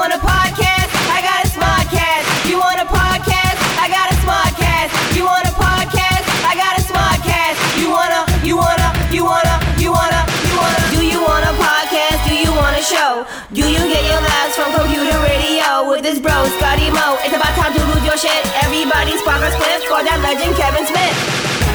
want a podcast? I got a Smodcast. You want a podcast? I got a Smodcast. You want a podcast? I got a Smodcast. You wanna, you wanna, you wanna, you wanna, you wanna. Do you want a podcast? Do you want a show? Do you get your laughs from computer radio with this bro, Scotty Mo? It's about time to lose your shit. Everybody's pockets split for that legend, Kevin Smith.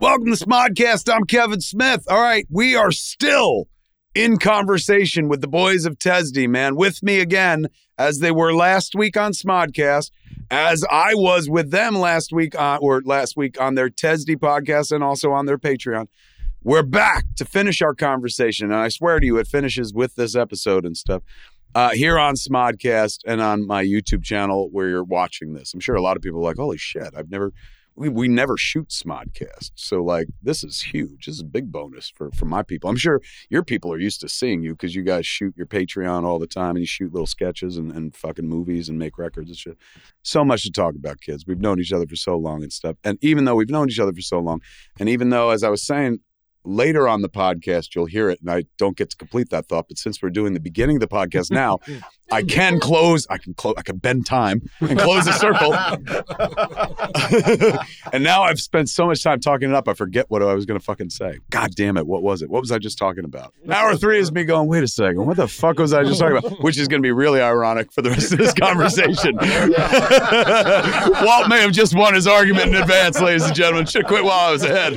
Welcome to Smodcast. I'm Kevin Smith. All right, we are still in conversation with the boys of TESD, man. With me again, as they were last week on Smodcast, as I was with them last week on or last week on their TESD podcast and also on their Patreon. We're back to finish our conversation, and I swear to you, it finishes with this episode and stuff. Uh, here on Smodcast and on my YouTube channel where you're watching this. I'm sure a lot of people are like, holy shit, I've never we, we never shoot Smodcast. So like this is huge. This is a big bonus for for my people. I'm sure your people are used to seeing you because you guys shoot your Patreon all the time and you shoot little sketches and, and fucking movies and make records and shit. So much to talk about, kids. We've known each other for so long and stuff. And even though we've known each other for so long, and even though, as I was saying, later on the podcast you'll hear it and i don't get to complete that thought but since we're doing the beginning of the podcast now i can close i can close i can bend time and close the circle. And now i've spent so much time talking it up i forget what i was going to fucking say. God damn it what was it? What was i just talking about? Hour three is me going wait a second what the fuck was i just talking about? Which is going to be really ironic for the rest of this conversation. Walt may have just won his argument in advance ladies and gentlemen. Should quit while i was ahead.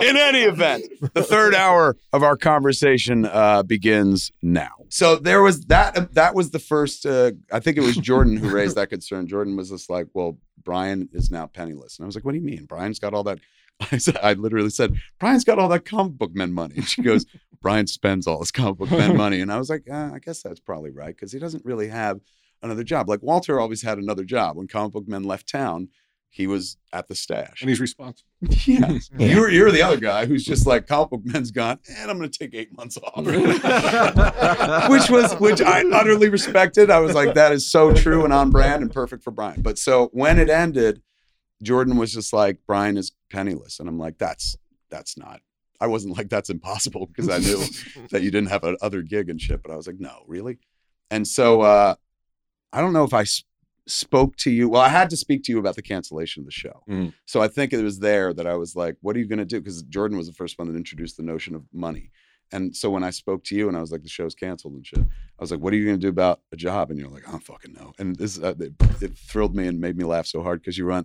In any event, the third hour of our conversation uh, begins now. So there was that. That was the first. Uh, I think it was Jordan who raised that concern. Jordan was just like, "Well, Brian is now penniless," and I was like, "What do you mean? Brian's got all that." I said, I literally said, "Brian's got all that comic book men money," and she goes, "Brian spends all his comic book men money," and I was like, uh, "I guess that's probably right because he doesn't really have." Another job. Like Walter always had another job. When comic book men left town, he was at the stash. and he's responsible. Yeah. You're, you're the other guy who's just like comic book men's gone, and I'm going to take eight months off. which was, which I utterly respected. I was like, that is so true and on brand and perfect for Brian. But so when it ended, Jordan was just like, Brian is penniless. And I'm like, that's, that's not, I wasn't like, that's impossible because I knew that you didn't have a other gig and shit. But I was like, no, really? And so, uh, I don't know if I s- spoke to you. Well, I had to speak to you about the cancellation of the show. Mm. So I think it was there that I was like, what are you going to do? Because Jordan was the first one that introduced the notion of money. And so when I spoke to you and I was like, the show's canceled and shit, I was like, what are you going to do about a job? And you're like, I don't fucking know. And this, uh, it, it thrilled me and made me laugh so hard because you run,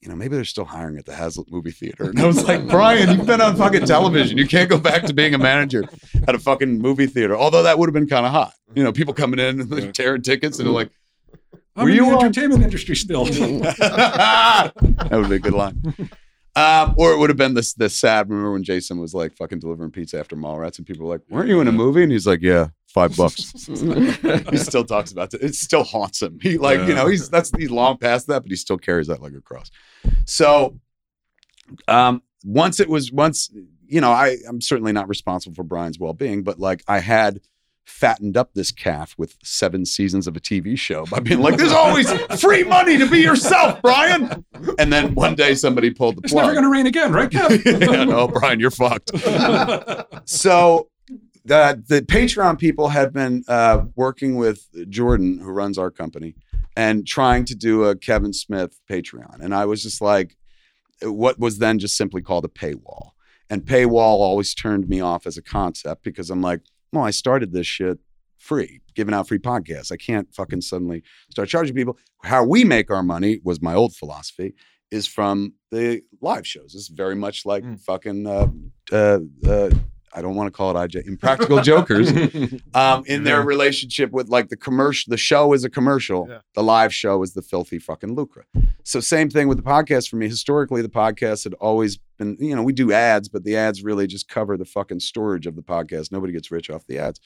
you know, maybe they're still hiring at the Hazlet movie theater. And I was like, Brian, you've been on fucking television. You can't go back to being a manager at a fucking movie theater. Although that would have been kind of hot. You know, people coming in and they're tearing tickets and they're like, I'm Were in you the on- entertainment industry still. that would be a good line. Um, or it would have been this this sad. Remember when Jason was like fucking delivering pizza after Mallrats, and people were like, "Weren't you in a movie?" And he's like, "Yeah, five bucks." he still talks about it. It still haunts him. He like you know he's that's he's long past that, but he still carries that like a cross. So, um, once it was once you know I I'm certainly not responsible for Brian's well being, but like I had fattened up this calf with seven seasons of a TV show by being like, "There's always free money to be yourself, Brian." And then one day somebody pulled the it's plug. never going to rain again, right, yeah, no, Brian, you're fucked. so the the Patreon people have been uh, working with Jordan, who runs our company, and trying to do a Kevin Smith Patreon. And I was just like, what was then just simply called a paywall. And paywall always turned me off as a concept because I'm like, well, I started this shit free, giving out free podcasts. I can't fucking suddenly start charging people. How we make our money was my old philosophy is from the live shows. It's very much like Mm. fucking uh, uh, uh, I don't want to call it IJ, Impractical Jokers, um, in their relationship with like the commercial. The show is a commercial. Yeah. The live show is the filthy fucking lucre. So same thing with the podcast for me. Historically, the podcast had always been, you know, we do ads, but the ads really just cover the fucking storage of the podcast. Nobody gets rich off the ads.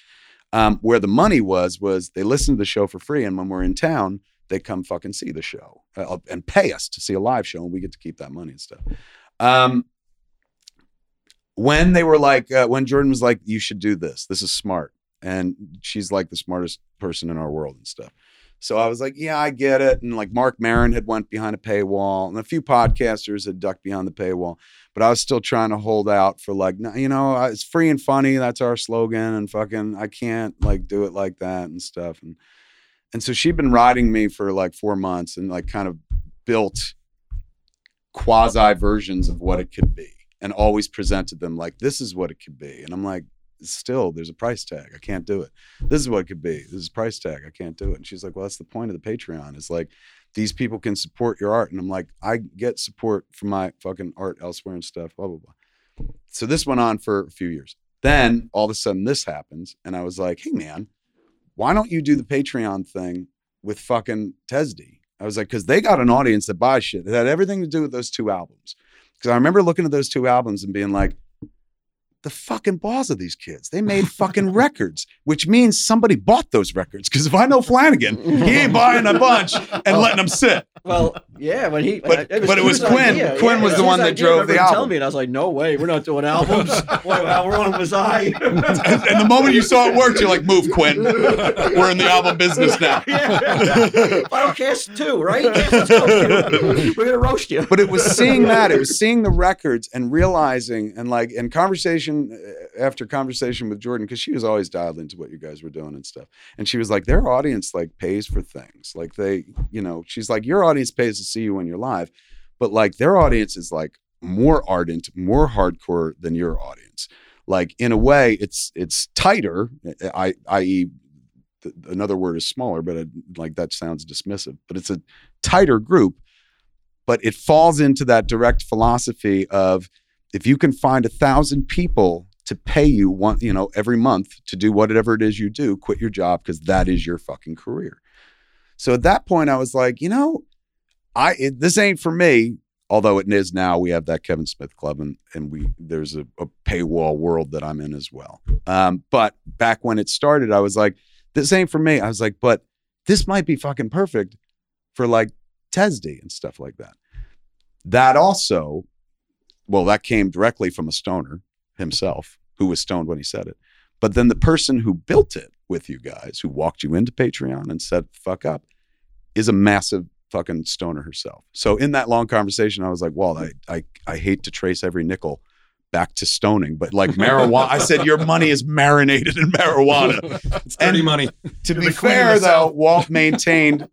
Um, where the money was was they listen to the show for free, and when we're in town, they come fucking see the show uh, and pay us to see a live show, and we get to keep that money and stuff. Um, when they were like, uh, when Jordan was like, "You should do this. This is smart," and she's like the smartest person in our world and stuff. So I was like, yeah, I get it. And like Marc Maron had went behind a paywall, and a few podcasters had ducked behind the paywall. But I was still trying to hold out for like, you know, uh, it's free and funny. That's our slogan, and fucking, I can't like do it like that and stuff. And and so she'd been riding me for like four months and like kind of built quasi versions of what it could be, and always presented them like this is what it could be. And I'm like, still, there's a price tag. I can't do it. This is what it could be. This is a price tag. I can't do it. And she's like, well, that's the point of the Patreon. Is like these people can support your art. And I'm like, I get support from my fucking art elsewhere and stuff, blah, blah, blah. So this went on for a few years. Then all of a sudden this happens. And I was like, hey, man, why don't you do the Patreon thing with fucking Tesdy? I was like, because they got an audience that buys shit. It had everything to do with those two albums. Because I remember looking at those two albums and being like, the fucking balls of these kids. They made fucking records, which means somebody bought those records. Because if I know Flanagan, he ain't buying a bunch and letting them sit. Well, yeah, when he, But- uh, but it was his Quinn. idea. Quinn Yeah, was it the one that idea. drove I remember the him album. Telling me, and I was like, "No way, we're not doing albums. Boy, how wrong was I?" And the moment you saw it worked, you're like, move, Quinn. We're in the album business now. yeah. I don't cast two, right? Yeah. We're gonna roast you. but it was seeing that it was seeing the records and realizing and like in conversation uh, after conversation with jordan because she was always dialed into what you guys were doing and stuff and she was like their audience like pays for things. Like they you know she's like your audience pays to see you when you're live but like their audience is like more ardent more hardcore than your audience. Like in a way it's it's tighter eh, eh, i i.e th- another word is smaller but it, like that sounds dismissive but it's a tighter group but it falls into that direct philosophy of if you can find a thousand people to pay you one, you know, every month to do whatever it is you do, quit your job because that is your fucking career. So at that point, I was like, you know, I it, this ain't for me. Although it is now, we have that Kevin Smith Club, and and we there's a, a paywall world that I'm in as well. Um, but back when it started, I was like, this ain't for me. I was like, but this might be fucking perfect for like TESD and stuff like that. That also, well, that came directly from a stoner himself who was stoned when he said it. But then the person who built it with you guys, who walked you into Patreon and said, fuck up, is a massive fucking stoner herself. So in that long conversation, I was like, well, I, I, I hate to trace every nickel back to stoning, but like marijuana, I said, your money is marinated in marijuana. It's dirty And- money. To You're be the queen of fair, though, Walt maintained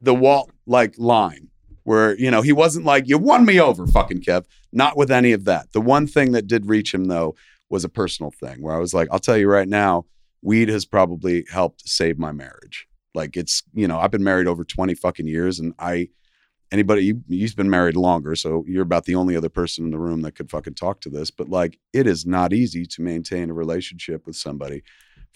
the Walt like line where you know he wasn't like you won me over, fucking Kev. Not with any of that. The one thing that did reach him though was a personal thing where I was like, I'll tell you right now, weed has probably helped save my marriage. Like it's you know I've been married over twenty fucking years, and I anybody you, you've been married longer, so you're about the only other person in the room that could fucking talk to this. But like, it is not easy to maintain a relationship with somebody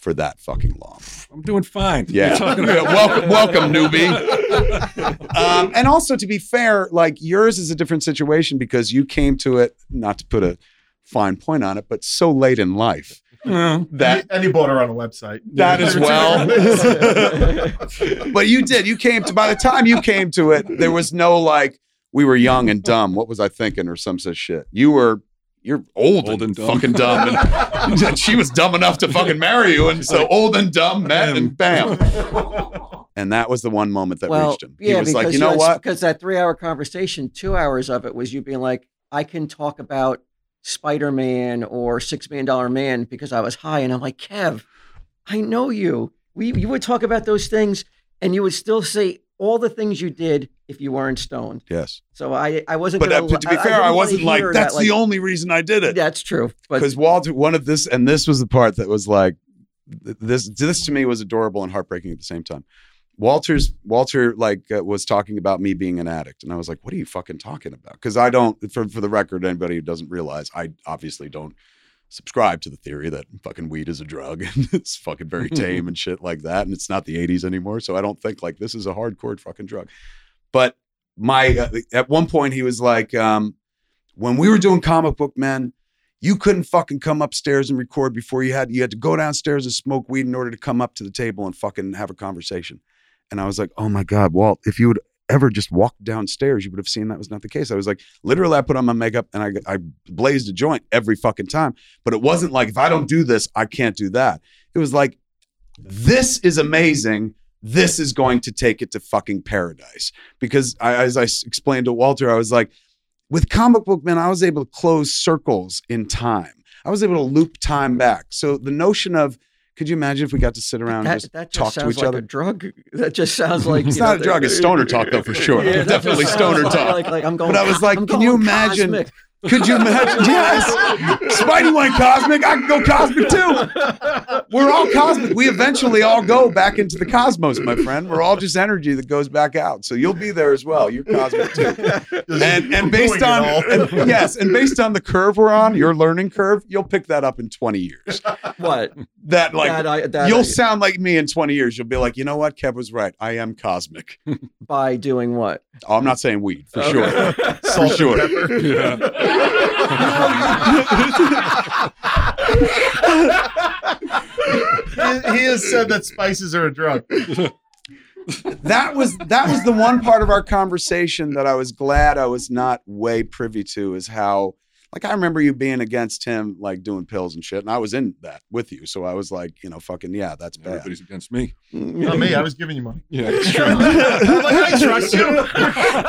for that fucking long. I'm doing fine. Yeah. Talking Yeah, welcome- welcome, newbie. um, and also to be fair, like yours is a different situation because you came to it, not to put a fine point on it, but so late in life that and you bought her on a website. that as well. but you did. You came to by the time you came to it, there was no like we were young and dumb. What was I thinking or some such shit. You were you're old, Old and, and dumb. fucking dumb. And, and she was dumb enough to fucking marry you. And so old and dumb met and bam. And that was the one moment that well, reached him. yeah, he was because like, you know what? Because that three-hour conversation, two hours of it was you being like, "I can talk about Spider-Man or Six Million Dollar Man because I was high," and I'm like, "Kev, I know you. We you would talk about those things, and you would still say all the things you did if you weren't stoned." Yes. So I I wasn't. But uh, gonna, to be fair, didn't I, wasn't like, that's that, the only reason I did it. That's true, Because Walter, one of this, and this was the part that was like, this, this to me was adorable and heartbreaking at the same time. Walter's Walter like uh, was talking about me being an addict, and I was like, "What are you fucking talking about?" Because I don't, for for the record, anybody who doesn't realize, I obviously don't subscribe to the theory that fucking weed is a drug and it's fucking very tame and shit like that, and it's not the '80s anymore. So I don't think like this is a hardcore fucking drug. But my uh, at one point he was like, um, when we were doing comic book men, you couldn't fucking come upstairs and record before you had you had to go downstairs and smoke weed in order to come up to the table and fucking have a conversation. And I was like, oh my God, Walt, if you would ever just walked downstairs, you would have seen that was not the case. I was like, literally, I put on my makeup and I, I blazed a joint every fucking time. But it wasn't like, if I don't do this, I can't do that. It was like, this is amazing. this is going to take it to fucking paradise. Because I, as I explained to Walter, I was like, with comic book man, I was able to close circles in time. I was able to loop time back. So the notion of, could you imagine if we got to sit around and just that just talk to each like other? a drug. That just sounds like It's not know, a drug, it's stoner talk, though, for sure. that just Definitely stoner talk. Like, like I'm going. But I was like, I'm can you imagine- cosmic. Could you imagine? Yes. Spidey went cosmic. I can go cosmic too. We're all cosmic. We eventually all go back into the cosmos, my friend. We're all just energy that goes back out. So you'll be there as well. You're cosmic too. And and based on and- yes, and based on the curve we're on, your learning curve, you'll pick that up in 20 years. What? That like that I, that you'll I- sound like me in 20 years. You'll be like, you know what? Kev was right. I am cosmic. by doing what? Oh, I'm not saying weed for Okay. sure. For sure. Yeah. He, has said that spices are a drug. that was that was the one part of our conversation that I was glad I was not way privy to is how like I remember you being against him like doing pills and shit and I was in that with you so I was like you know fucking yeah that's bad Everybody's against me. Mm, not me. I was giving you money. Yeah, it's true. I'm like, I trust you.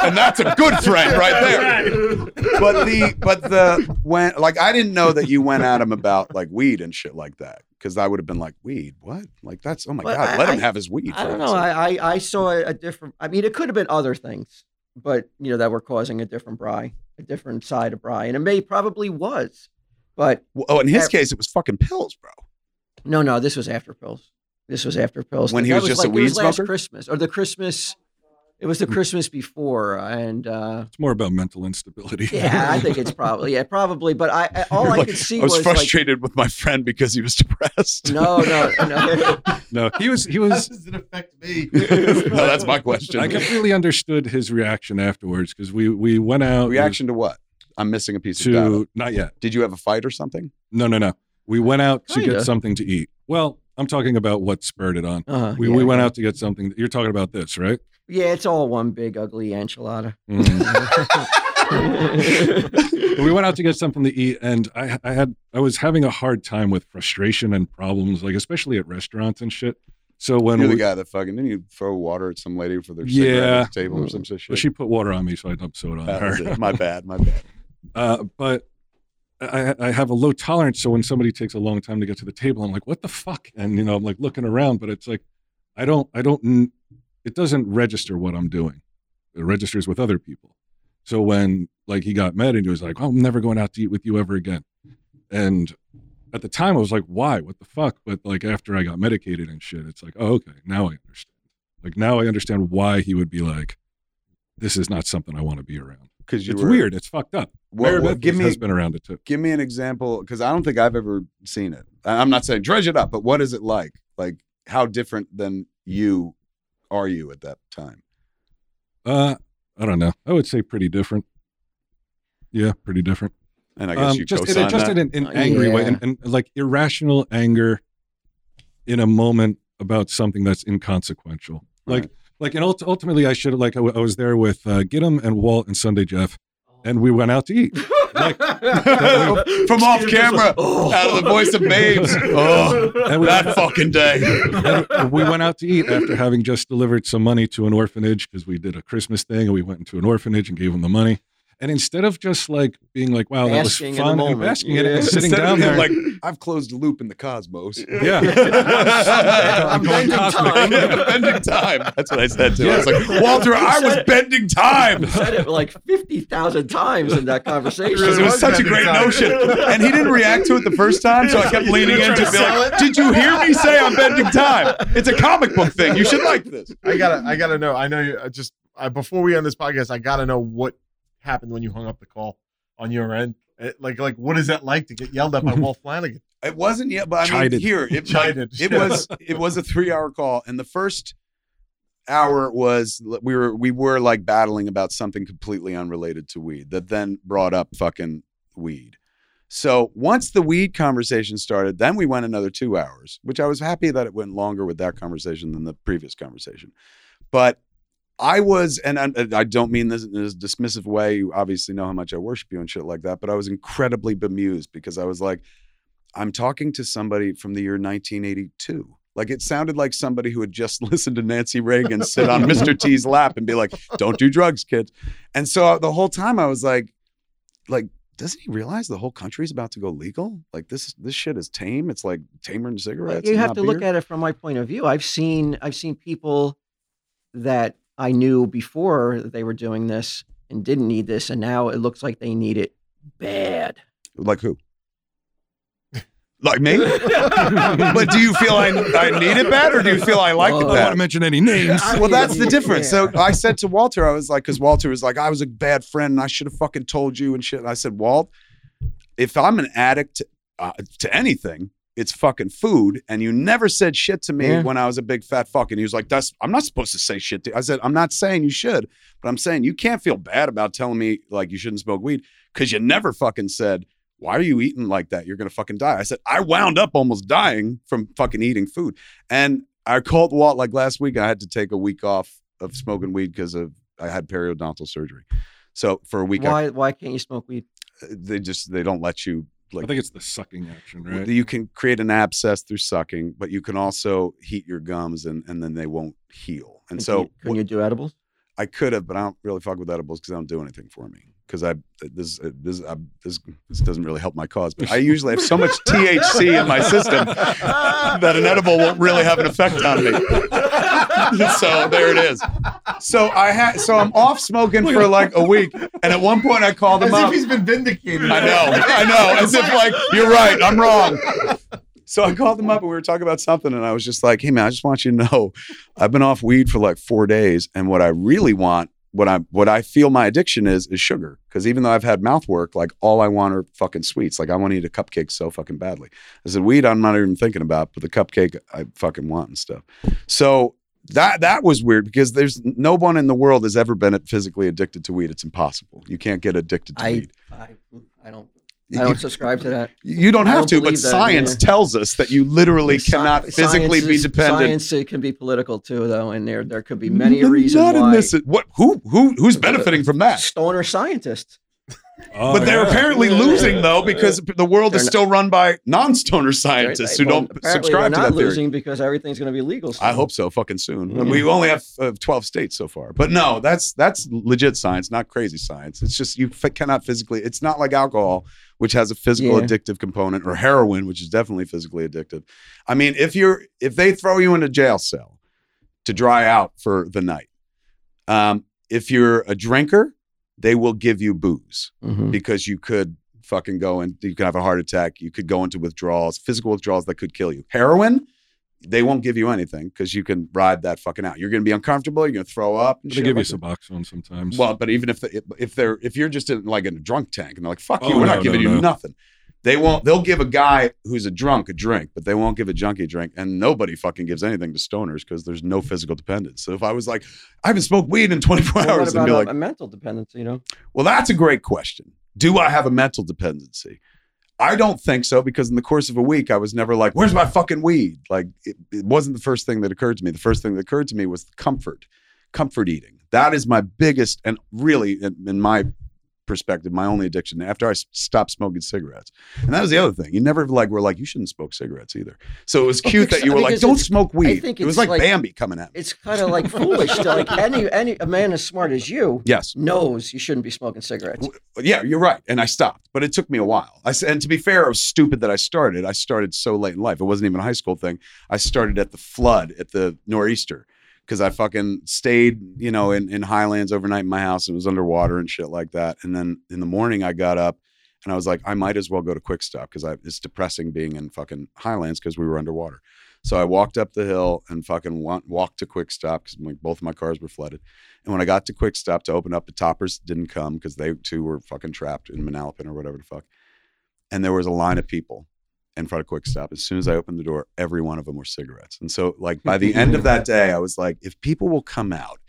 and that's a good friend right there but the but the when like I didn't know that you went at him about like weed and shit like that because I would have been like weed what like that's oh my But god I- let him I- have his weed I don't know. I, I I saw a different. I mean, it could have been other things, but you know that were causing a different Bry, a different side of Brian. it may probably was, but oh in his Ev- case it was fucking pills bro no, no, this was after pills. This was after pills. When he That was just a like, was weed last smoker? Christmas or the Christmas. It was the Christmas before, and uh, It's more about mental instability. yeah, I think it's probably yeah, probably. But I, I all You're I like, could see I was, was like, frustrated with my friend because he was depressed no, no, no. No, he was he How was does it affect me? no, that's my question. I completely understood his reaction afterwards because we we went out Reaction to what? I'm missing a piece to of data. not yet. Did you have a fight or something? No, no, no. We went out to Kinda. get something to eat. Well, I'm talking about what spurred it on. Uh, We yeah, we went yeah. out to get something. You're talking about this, right? Yeah, it's all one big ugly enchilada. Mhm. we went out to get something to eat, and I, I had I was having a hard time with frustration and problems, like especially at restaurants and shit. So when You're we, the guy that fucking didn't you throw water at some lady for their cigarette Yeah. at the table or some shit? well, she put water on me, so I dumped soda on That was her. it. My bad. My bad. Uh, but I, I have a low tolerance, so when somebody takes a long time to get to the table, I'm like, "What the fuck?" And you know, I'm like looking around, but it's like, I don't, I don't, n- it doesn't register what I'm doing. It registers with other people. So when like he got mad and he was like, oh, "I'm never going out to eat with you ever again," and at the time I was like, "Why? What the fuck?" But like after I got medicated and shit, it's like, "Oh, okay, now I understand." Like now I understand why he would be like, "This is not something I want to be around." Because It's were weird. It's fucked up. Well, Mary well, give me has been around it too. give me an example because I don't think I've ever seen it. I'm not saying dredge it up, but what is it like? Like how different than you are you at that time? Uh, I don't know. I would say pretty different. Yeah, pretty different. And I guess Um, you just in, just in an, an Uh, angry way, and, and like irrational anger in a moment about something that's inconsequential. Like, Right. like, and ult- ultimately, I should have like I, w- I was there with uh, Gidim and Walt and Sunday Jeff, and we went out to eat. Like, From off camera, oh. out of the voice of babes. Oh, And we- that fucking day. we went out to eat after having just delivered some money to an orphanage because we did a Christmas thing and we went into an orphanage and gave them the money. And instead of just like being like, "Wow, that was Basking in the fun," and moment. basking in it, and sitting Instead of down being there, like I've closed a loop in the cosmos. yeah, I'm going bending cosmic. time. bending time. That's what I said to too. I was like, Walter, I was bending time. I said it like 50,000 times in that conversation. Because it was such a great notion. And he didn't react to it the first time, so I kept leaning You're into it. to be Like. Did you hear me say I'm bending time? It's a comic book thing. You should like this. I gotta, I gotta know. I know you. I just I, before we end this podcast, I gotta know what happened when you hung up the call on your end. It- like, like what is that like to get yelled at by Walt Flanagan? It wasn't yet, but I mean, Chided. here it, Chided. it was it was a three hour call, and the first hour was we were we were like battling about something completely unrelated to weed that then brought up fucking weed. So once the weed conversation started, then we went another two hours, which I was happy that it went longer with that conversation than the previous conversation. But I was, and I, I don't mean this in a dismissive way. You obviously know how much I worship you and shit like that, but I was incredibly bemused because I was like, I'm talking to somebody from the year 1982. Like it sounded like somebody who had just listened to Nancy Reagan sit on Mr. T's lap and be like, "Don't do drugs, kids." And so uh, the whole time I was like, like, doesn't he realize the whole country's about to go legal? Like this this shit is tame. It's like tamer than cigarettes. you have to look at it from my point of view. I've seen I've seen people that I knew before they were doing this and didn't need this, and now it looks like they need it bad. Like who? Like me? but do you feel I, I need it bad or do you feel I like Oh. it I don't want to mention any names. well, that's the difference. So I said to Walter, I was like, because Walter was like, I was a bad friend and I should have fucking told you and shit. And I said, Walt, if I'm an addict uh, to anything, it's fucking food. And you never said shit to me Yeah. when I was a big fat fuck. And he was like, That's I'm not supposed to say shit to you. I said, I'm not saying you should, but I'm saying you can't feel bad about telling me like you shouldn't smoke weed because you never fucking said, Why are you eating like that? You're gonna fucking die. I said, I wound up almost dying from fucking eating food. And I called Walt like last week. I had to take a week off of smoking weed because of I had periodontal surgery. So for a week, I, Why why can't you smoke weed? they just they don't let you I think it's the sucking action, right? you can create an abscess through sucking, but you can also heat your gums and and then they won't heal. And Couldn't so you, couldn't you do edibles? I could have, but I don't really fuck with edibles because they don't do anything for me. Because I this uh, this I, this this doesn't really help my cause. But I usually have so much THC in my system that an edible won't really have an effect on me. so there it is. So I had so I'm off smoking for like a week, and at one point I called him As him if he's been vindicated. I know, I know. As if like you're right, I'm wrong. So I called him up and we were talking about something, and I was just like, "Hey man, I just want you to know, I've been off weed for like four days, and what I really want, what I what I feel my addiction is, is sugar. Because even though I've had mouth work, like all I want are fucking sweets. Like I want to eat a cupcake so fucking badly. I said weed, I'm not even thinking about, but the cupcake I fucking want and stuff. So that that was weird because there's no one in the world has ever been physically addicted to weed. It's impossible. You can't get addicted to I, weed. I I don't I don't subscribe to that. You don't have don't to, but science yeah. tells us that you literally Sci- cannot physically science be is- dependent. Science it can be political too, though, and there there could be many a N- reason not in why. this- what? Who? Who? Who's benefiting from that? Stoner scientists. Oh, but they're yeah. apparently Yeah. losing though because the world is They're not- still run by non-stoner scientists they- who well, don't apparently subscribe to they're that not theory. losing because everything's going to be legal. I hope so, fucking soon. Yeah. We only have uh, twelve states so far, but no, that's that's legit science, not crazy science. It's just you f- cannot physically. It's not like alcohol, which has a physical Yeah. addictive component, or heroin, which is definitely physically addictive. I mean, if you're if they throw you in a jail cell to dry out for the night, um, if you're a drinker, they will give you booze Mhm. because you could fucking go and you could have a heart attack. You could go into withdrawals, physical withdrawals that could kill you. Heroin, they won't give you anything because you can ride that fucking out. You're going to be uncomfortable. You're going to throw up. They shit give you that. Suboxone sometimes. Well, but even if the, if they're if you're just in like in a drunk tank and they're like fuck you, Oh, we're no, not giving no, you nothing. They won't. They'll give a guy who's a drunk a drink, but they won't give a junkie a drink. And nobody fucking gives anything to stoners because there's no physical dependence. So if I was like, I haven't smoked weed in 24 Well, hours, and be a, like, a mental dependency? You know, well, that's a great question. Do I have a mental dependency? I don't think so because in the course of a week, I was never like, where's my fucking weed? Like, it, it wasn't the first thing that occurred to me. The first thing that occurred to me was comfort, comfort eating. That is my biggest and really, in, in my perspective, my only addiction after I stopped smoking cigarettes. And that was the other thing. You never like were like, you shouldn't smoke cigarettes either. So it was oh, cute because- that you were like, don't smoke weed. think It was like, like- Bambi coming at me. it's kind of like foolish. To, like any any a man as smart as you Yes. knows you shouldn't be smoking cigarettes. Yeah, you're right. And I stopped, but it took me a while. I said, and to be fair, I was stupid that I started. I started so late in life. It wasn't even a high school thing. I started at the flood at the nor'easter because I fucking stayed, you know, in, in Highlands overnight in my house and it was underwater and shit like that. And then in the morning, I got up and I was like, I might as well go to Quick Stop because it's depressing being in fucking Highlands because we were underwater. So I walked up the hill and fucking wa- walked to Quick Stop because both of my cars were flooded. And when I got to Quick Stop to open up, the toppers didn't come because they too were fucking trapped in Manalapan or whatever the fuck. And there was a line of people in front of Quick Stop. As soon as I opened the door, every one of them were cigarettes. And so, like by the end of that day, I was like, if people will come out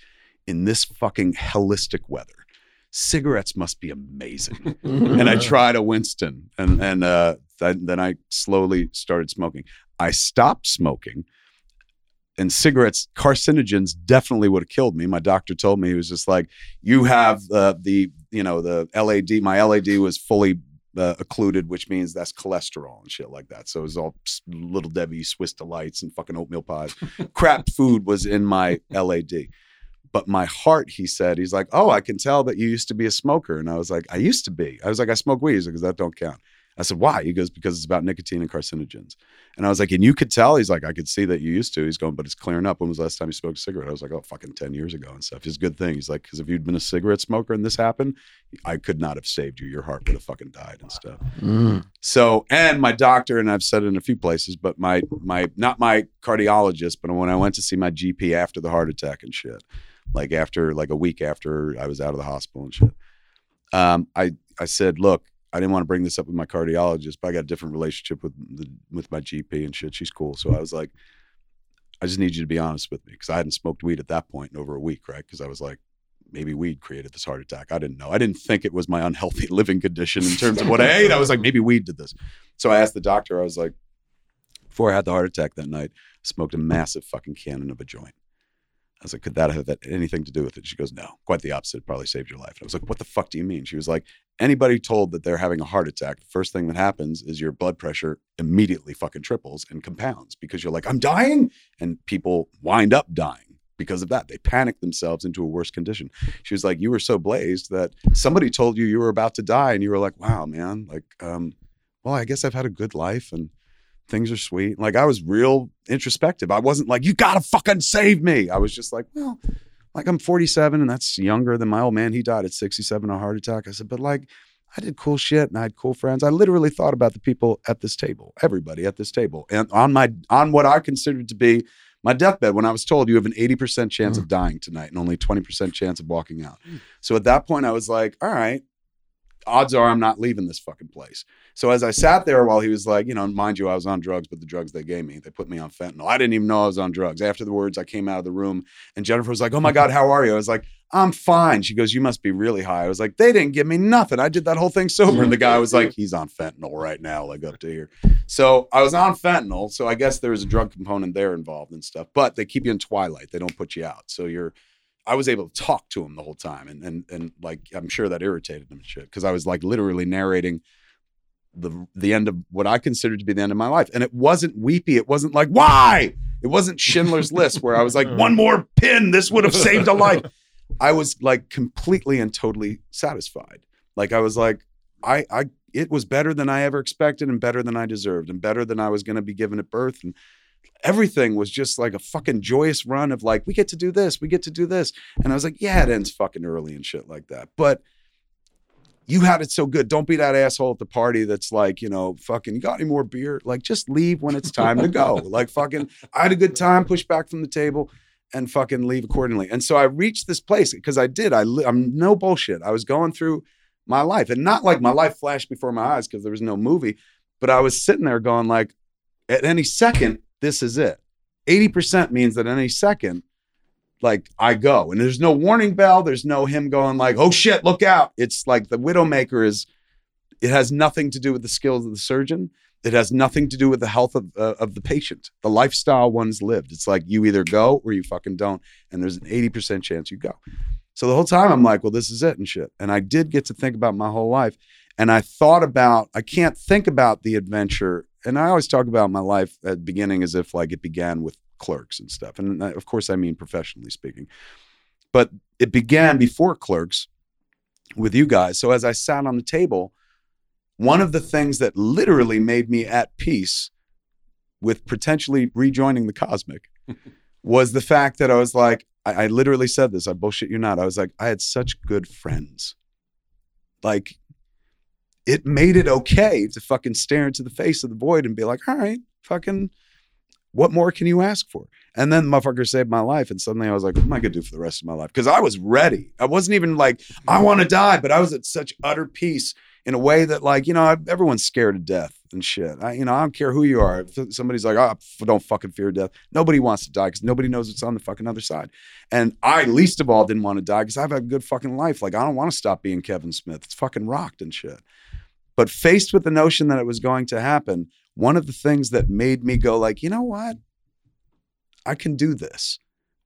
in this fucking hellistic weather, cigarettes must be amazing. and I tried a Winston, and and uh, th- then I slowly started smoking. I stopped smoking, and cigarettes, carcinogens, definitely would have killed me. My doctor told me he was just like, "You have uh, the, you know, the LAD. My LAD was fully uh, occluded, which means that's cholesterol and shit like that. So it was all little Debbie Swiss delights and fucking oatmeal pies. Crap food was in my LAD. But my heart, he said, he's like, oh, I can tell that you used to be a smoker. And I was like, I used to be. I was like, I smoke weed. He's like, that don't count. I said, why? He goes, because it's about nicotine and carcinogens. And I was like, and you could tell? He's like, I could see that you used to. He's going, but it's clearing up. When was the last time you smoked a cigarette? I was like, oh, fucking 10 years ago and stuff. It's a good thing. He's like, because if you'd been a cigarette smoker and this happened, I could not have saved you. Your heart would have fucking died and stuff. Mm. So, and my doctor, and I've said it in a few places, but my, my, not my cardiologist, but when I went to see my GP after the heart attack and shit, like after, like a week after I was out of the hospital and shit, um, I, I said, look, I didn't want to bring this up with my cardiologist, but I got a different relationship with the, with my GP and shit. She's cool. So I was like, I just need you to be honest with me because I hadn't smoked weed at that point in over a week, right? Because I was like, maybe weed created this heart attack. I didn't know. I didn't think it was my unhealthy living condition in terms of what I ate. I was like, maybe weed did this. So I asked the doctor, I was like, before I had the heart attack that night, smoked a massive fucking cannon of a joint. I was like, could that have anything to do with it? She goes, no, quite the opposite. It probably saved your life. And I was like, what the fuck do you mean? She was like, anybody told that they're having a heart attack, the first thing that happens is your blood pressure immediately fucking triples and compounds because you're like, I'm dying. And people wind up dying because of that. They panic themselves into a worse condition. She was like, you were so blazed that somebody told you you were about to die. And you were like, wow, man, like, um, well, I guess I've had a good life and things are sweet. Like I was real introspective. I wasn't like, you gotta fucking save me. I was just like, well, like I'm 47 and that's younger than my old man. He died at 67 a heart attack. I said, but like I did cool shit and I had cool friends. I literally thought about the people at this table, everybody at this table, and on my on what I considered to be my deathbed when I was told you have an 80% chance of mm. dying tonight and only 20% chance of walking out. Mm. So at that point I was like, all right, odds are I'm not leaving this fucking place. So as I sat there while he was like, you know, mind you, I was on drugs, but the drugs they gave me, they put me on fentanyl. I didn't even know I was on drugs. After the words, I came out of the room and Jennifer was like, oh my God, how are you? I was like, I'm fine. She goes, you must be really high. I was like, they didn't give me nothing. I did that whole thing sober. And the guy was like, he's on fentanyl right now, like up to here. So I was on fentanyl. So I guess there was a drug component there involved and stuff, but they keep you in twilight. They don't put you out. So you're, I was able to talk to him the whole time, and and and like I'm sure that irritated him and shit because I was like literally narrating the the end of what I considered to be the end of my life, and it wasn't weepy. It wasn't like why. It wasn't Schindler's List where I was like one more pin, this would have saved a life. I was like completely and totally satisfied. Like I was like I I it was better than I ever expected and better than I deserved and better than I was going to be given at birth and everything was just like a fucking joyous run of like we get to do this we get to do this and i was like yeah it ends fucking early and shit like that but you had it so good. Don't be that asshole at the party that's like you know fucking you got any more beer? Like just leave when it's time to go. Like fucking i had a good time push back from the table and fucking leave accordingly. And so i reached this place because i did. I li- i'm no bullshit. I was going through my life and not like my life flashed before my eyes because there was no movie but i was sitting there going like at any second this is it. 80% means that any second like I go. And there's no warning bell. There's no him going like oh shit look out. It's like the widowmaker is it has nothing to do with the skills of the surgeon. It has nothing to do with the health of, uh, of the patient. The lifestyle one's lived. It's like you either go or you fucking don't and there's an 80% chance you go. So the whole time i'm like well this is it and shit. And i did get to think about my whole life and i thought about i can't think about the adventure and i always talk about my life at beginning as if like it began with clerks and stuff and of course i mean professionally speaking. But it began before clerks with you guys. So as i sat on the table one of the things that literally made me at peace with potentially rejoining the cosmic was the fact that i was like I, I literally said this i bullshit you not i was like i had such good friends. Like it made it okay to fucking stare into the face of the void and be like all right fucking what more can you ask for? And then the motherfucker saved my life. And suddenly I was like, what am I gonna do for the rest of my life? Because I was ready. I wasn't even like, I mm-hmm. want to die, but I was at such utter peace in a way that, like, you know, everyone's scared of death and shit. I, you know, I don't care who you are. If somebody's like, oh, don't fucking fear death. Nobody wants to die because nobody knows what's on the fucking other side. And I, least of all, didn't want to die because I've had a good fucking life. Like, I don't want to stop being Kevin Smith. It's fucking rocked and shit. But faced with the notion that it was going to happen, one of the things that made me go like, you know what? I can do this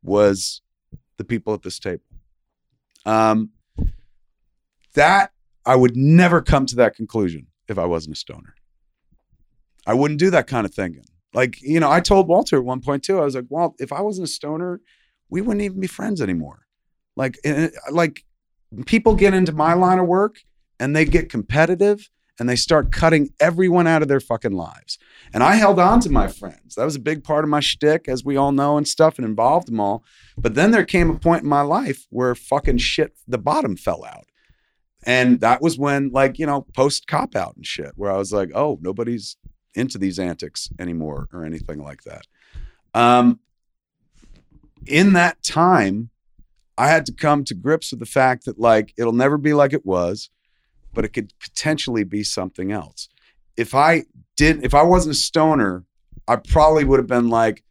was the people at this table. Um, that I would never come to that conclusion. if I wasn't a stoner. I wouldn't do that kind of thinking. Like, you know, I told Walter at one point too, I was like, Walt, if I wasn't a stoner, we wouldn't even be friends anymore. Like, eh, like people get into my line of work and they get competitive and they start cutting everyone out of their fucking lives. And I held on to my friends. That was a big part of my shtick, as we all know, and stuff, and involved them all. But then there came a point in my life where fucking shit, the bottom fell out. And that was when, like, you know, post cop out and shit, where I was like, oh, nobody's into these antics anymore or anything like that. Um, in that time, I had to come to grips with the fact that, like, it'll never be like it was but it could potentially be something else. If I did, if I wasn't a stoner, I probably would have been like,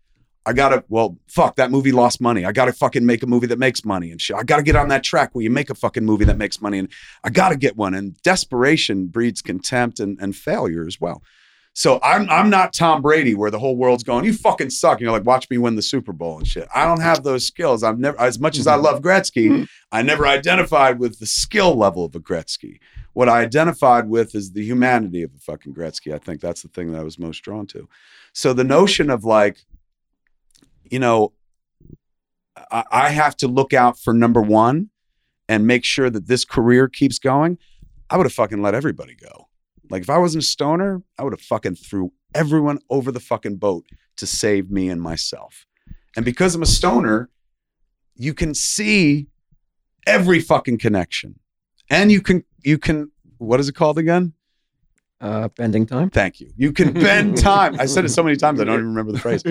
I gotta, well, fuck, that movie lost money. I gotta fucking make a movie that makes money and shit. I gotta get on that track where you make a fucking movie that makes money and I gotta get one. And desperation breeds contempt and, and failure as well. So I'm I'm not Tom Brady where the whole world's going, you fucking suck. And you're like, watch me win the Super Bowl and shit. I don't have those skills. I've never as much as I mm-hmm. love Gretzky, mm-hmm. I never identified with the skill level of a Gretzky. What I identified with is the humanity of a fucking Gretzky. I think that's the thing that I was most drawn to. So the notion of like, you know, I, I have to look out for number one and make sure that this career keeps going. I would have fucking let everybody go. Like if I wasn't a stoner, I would have fucking threw everyone over the fucking boat to save me and myself. And because I'm a stoner, you can see every fucking connection. And you can you can what is it called again? Uh, bending time. Thank you. You can bend time. I said it so many times I don't even remember the phrase.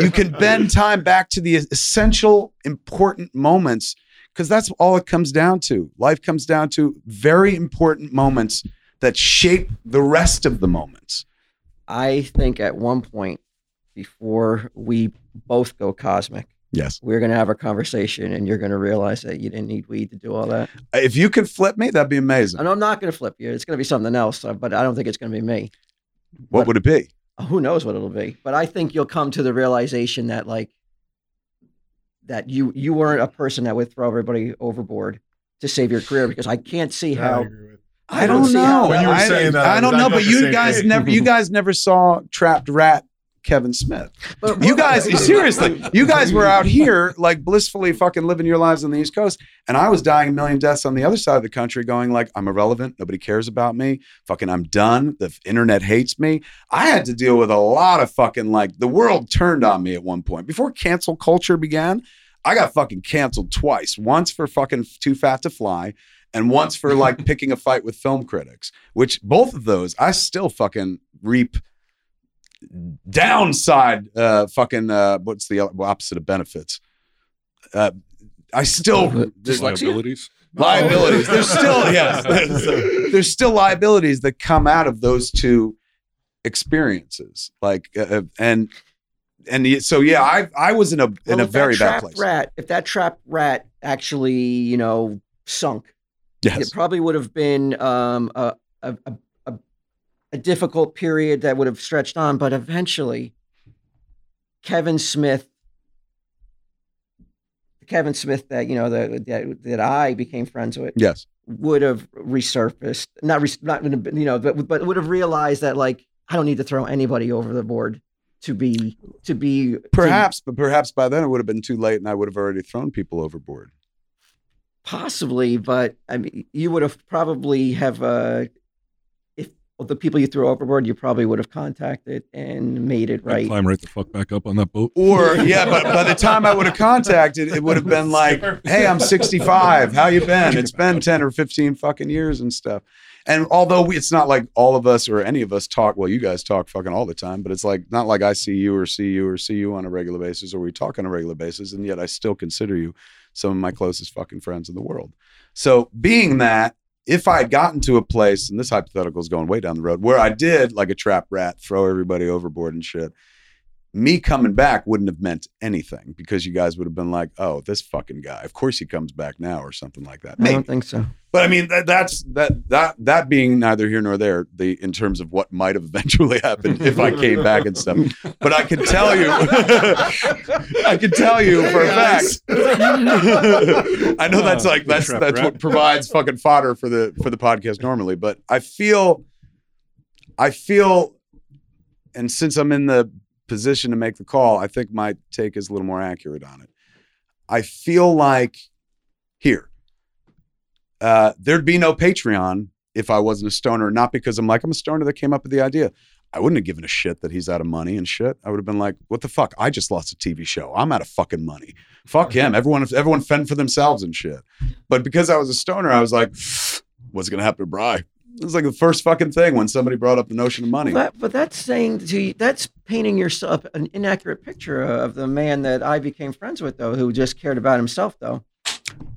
you can bend time back to the essential important moments because that's all it comes down to. Life comes down to very important moments that shape the rest of the moments. I think at one point before we both go cosmic, Yes. we're going to have a conversation and you're going to realize that you didn't need weed to do all that. If you could flip me, that'd be amazing. And I'm not going to flip you. It's going to be something else, uh, but I don't think it's going to be me. What would it be? Who knows what it'll be? But I think you'll come to the realization that like that you you weren't a person that would throw everybody overboard to save your career because I can't see That I how agree with. I I don't don't know. When you were I, saying that, I I don't know, but you guys thing. never you guys never saw Trapped Rat Kevin Smith. But You guys seriously, you guys were out here like blissfully fucking living your lives on the East Coast, and I was dying a million deaths on the other side of the country, going like, I'm irrelevant, nobody cares about me, fucking, I'm done. The internet hates me. I had to deal with a lot of fucking like the world turned on me at one point before cancel culture began. I got fucking canceled twice. Once for fucking too fat to fly, and once for like picking a fight with film critics. Which both of those, I still fucking reap downside. Uh, fucking uh, what's the opposite of benefits? Uh, I still there's like liabilities. liabilities. There's still yes, there's, there's still liabilities that come out of those two experiences. Like uh, and and so yeah, I I was in a in a very bad place. Rat, if that trap rat actually, you know, sunk, Yes. it probably would have been um, a, a, a, a, difficult period that would have stretched on, but eventually, Kevin Smith, Kevin Smith that you know that that, that I became friends with, Yes. would have resurfaced. Not res- not you know, but but would have realized that like I don't need to throw anybody over the board to be to be to- Perhaps, but perhaps by then it would have been too late and I would have already thrown people overboard. Possibly, but I mean, you would have probably have uh, if well, the people you threw overboard, you probably would have contacted and made it I'd right. climb right the fuck back up on that boat. Or yeah, but by the time I would have contacted, it would have been like, "Hey, I'm 65. How you been? It's been 10 or 15 fucking years and stuff." And although we, it's not like all of us or any of us talk, well, you guys talk fucking all the time, but it's like not like I see you or see you or see you on a regular basis or we talk on a regular basis, and yet I still consider you some of my closest fucking friends in the world. So being that, if I had gotten to a place, and this hypothetical is going way down the road, where I did like a trap rat, throw everybody overboard and shit, me coming back wouldn't have meant anything because you guys would have been like, "Oh, this fucking guy. Of course he comes back now," or something like that. I don't think so. But I mean, that, that's that that that being neither here nor there. The in terms of what might have eventually happened if I came back and stuff. But I can tell you, I can tell you for a fact. I know that's like that's that's what provides fucking fodder for the for the podcast normally. But I feel I feel, and since I'm in the position to make the call, I think my take is a little more accurate on it. I feel like here, uh, there'd be no Patreon if I wasn't a stoner, not because I'm like, I'm a stoner that came up with the idea. I wouldn't have given a shit that he's out of money and shit. I would have been like, what the fuck? I just lost a TV show. I'm out of fucking money. Fuck him. Everyone, everyone fend for themselves and shit. But because I was a stoner, I was like, what's gonna happen to Bry? It was like the first fucking thing when somebody brought up the notion of money. That, but that's saying to you, that's painting yourself an inaccurate picture of the man that I became friends with, though, who just cared about himself, though.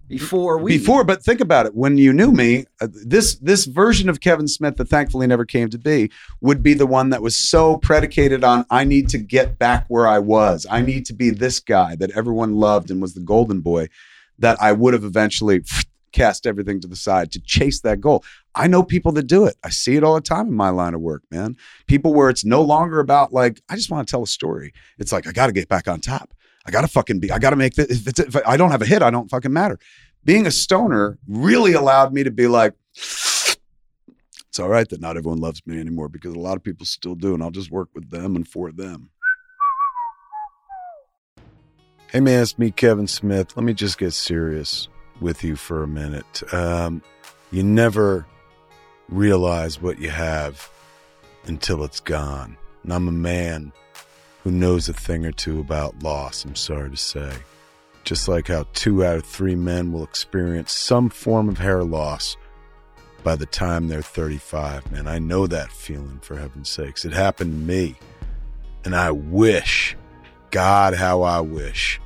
Before we Before, but think about it. When you knew me, uh, this this version of Kevin Smith that thankfully never came to be would be the one that was so predicated on I need to get back where I was. I need to be this guy that everyone loved and was the golden boy that I would have eventually cast everything to the side to chase that goal. I know people that do it. I see it all the time in my line of work, man. People where it's no longer about like I just want to tell a story. It's like I got to get back on top. I got to fucking be. I got to make this. If, it's, if I don't have a hit, I don't fucking matter. Being a stoner really allowed me to be like, it's all right that not everyone loves me anymore because a lot of people still do, and I'll just work with them and for them. Hey man, it's me, Kevin Smith. Let me just get serious with you for a minute. Um, you never realize what you have until it's gone. And I'm a man who knows a thing or two about loss, I'm sorry to say. Just like how two out of three men will experience some form of hair loss by the time they're 35. Man, I know that feeling, for heaven's sakes. It happened to me. And I wish, God, how I wish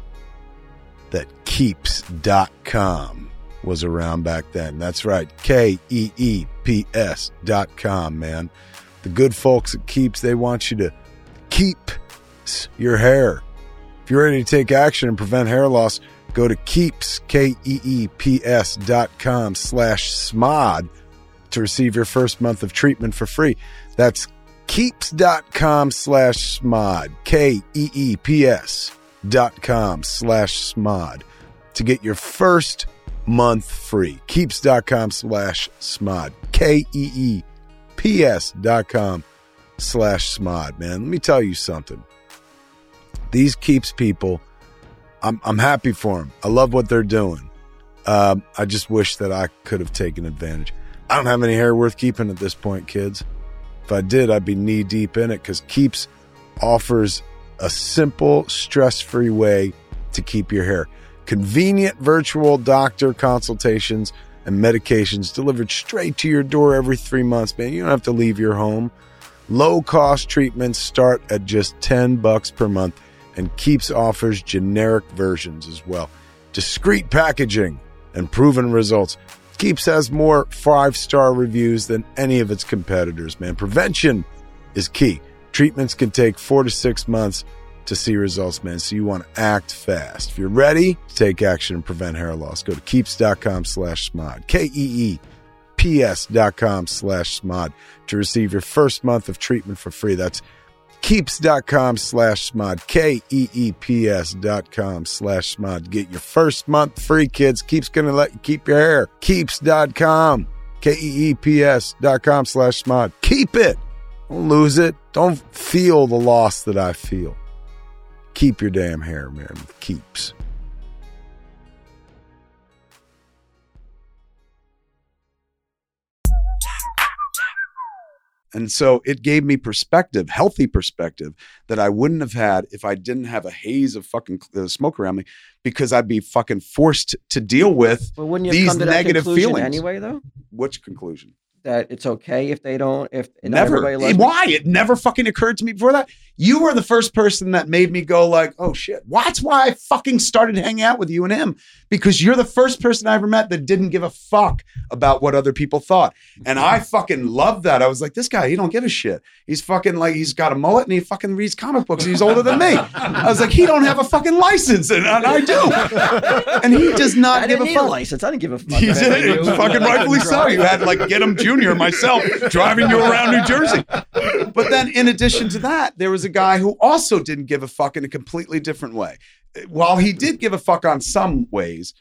that keeps.com was around back then. That's right. K E E P S dot com, man. The good folks at Keeps, they want you to keep your hair. If you're ready to take action and prevent hair loss, go to keeps, K E E P S dot com slash smod to receive your first month of treatment for free. That's keeps.com slash smod, K E E P S dot com slash smod to get your first month free. Keeps.com slash smod, K E E P S dot com slash smod, man. Let me tell you something. These Keeps people, I'm, I'm happy for them. I love what they're doing. Um, I just wish that I could have taken advantage. I don't have any hair worth keeping at this point, kids. If I did, I'd be knee deep in it because Keeps offers a simple, stress free way to keep your hair. Convenient virtual doctor consultations and medications delivered straight to your door every three months, man. You don't have to leave your home. Low cost treatments start at just 10 bucks per month and Keeps offers generic versions as well. Discreet packaging and proven results. Keeps has more five star reviews than any of its competitors, man. Prevention is key. Treatments can take four to six months to see results, man. So you want to act fast. If you're ready to take action and prevent hair loss, go to keeps.com slash smod. Dot com slash smod to receive your first month of treatment for free. That's keeps.com slash smod. K E E P S dot com slash smod. Get your first month free, kids. Keeps going to let you keep your hair. Keeps.com. K E E P S dot com slash smod. Keep it. Don't lose it. Don't feel the loss that I feel. Keep your damn hair, man. Keeps. And so it gave me perspective, healthy perspective that I wouldn't have had if I didn't have a haze of fucking uh, smoke around me because I'd be fucking forced to deal with But wouldn't you have these come to that negative feelings. anyway, though? which conclusion? That it's okay if they don't, if never. everybody loves me? Why? It never fucking occurred to me before that. You were the first person that made me go like, oh shit. Well, That's why I fucking started hanging out with you and him because you're the first person I ever met that didn't give a fuck about what other people thought. And I fucking loved that. I was like, this guy, he don't give a shit. He's fucking like, he's got a mullet and he fucking reads comic books. And he's older than me. I was like, he don't have a fucking license and, and I do. And he does not I give a need fuck. a license. I didn't give a fuck. About did. Fucking rightfully so. You had like get him Junior myself driving you around New Jersey. But then, in addition to that, there was a guy who also didn't give a fuck in a completely different way. While he did give a fuck on some ways,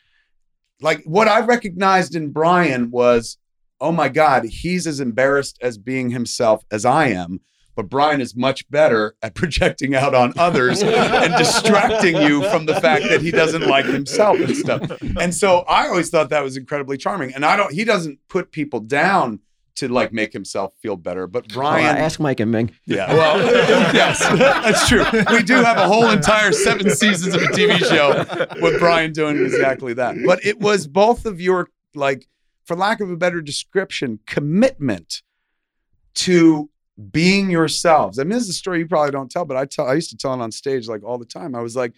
like what I recognized in Brian was oh my God, he's as embarrassed as being himself as I am. But Brian is much better at projecting out on others and distracting you from the fact that he doesn't like himself and stuff. And so I always thought that was incredibly charming. And I don't, he doesn't put people down to like make himself feel better. But Brian, ask Mike and Ming. yeah, well, yes, that's true. We do have a whole entire seven seasons of a TV show with Brian doing exactly that. But it was both of your, like, for lack of a better description, commitment to being yourselves. I mean, this is a story you probably don't tell, but I tell. I used to tell it on stage like all the time. I was like,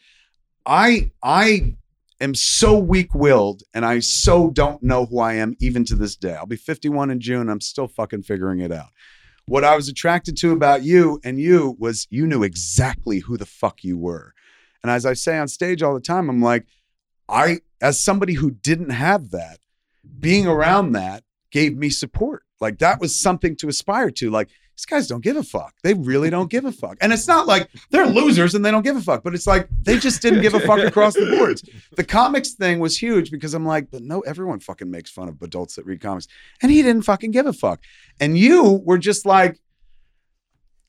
I, I am so weak-willed and I so don't know who I am even to this day. I'll be 51 in June. I'm still fucking figuring it out. What I was attracted to about you and you was you knew exactly who the fuck you were. And as I say on stage all the time, I'm like, I, as somebody who didn't have that, being around that gave me support. Like that was something to aspire to. Like these guys don't give a fuck. They really don't give a fuck. And it's not like they're losers and they don't give a fuck, but it's like they just didn't give a fuck across the boards. The comics thing was huge because I'm like, but no, everyone fucking makes fun of adults that read comics. And he didn't fucking give a fuck. And you were just like,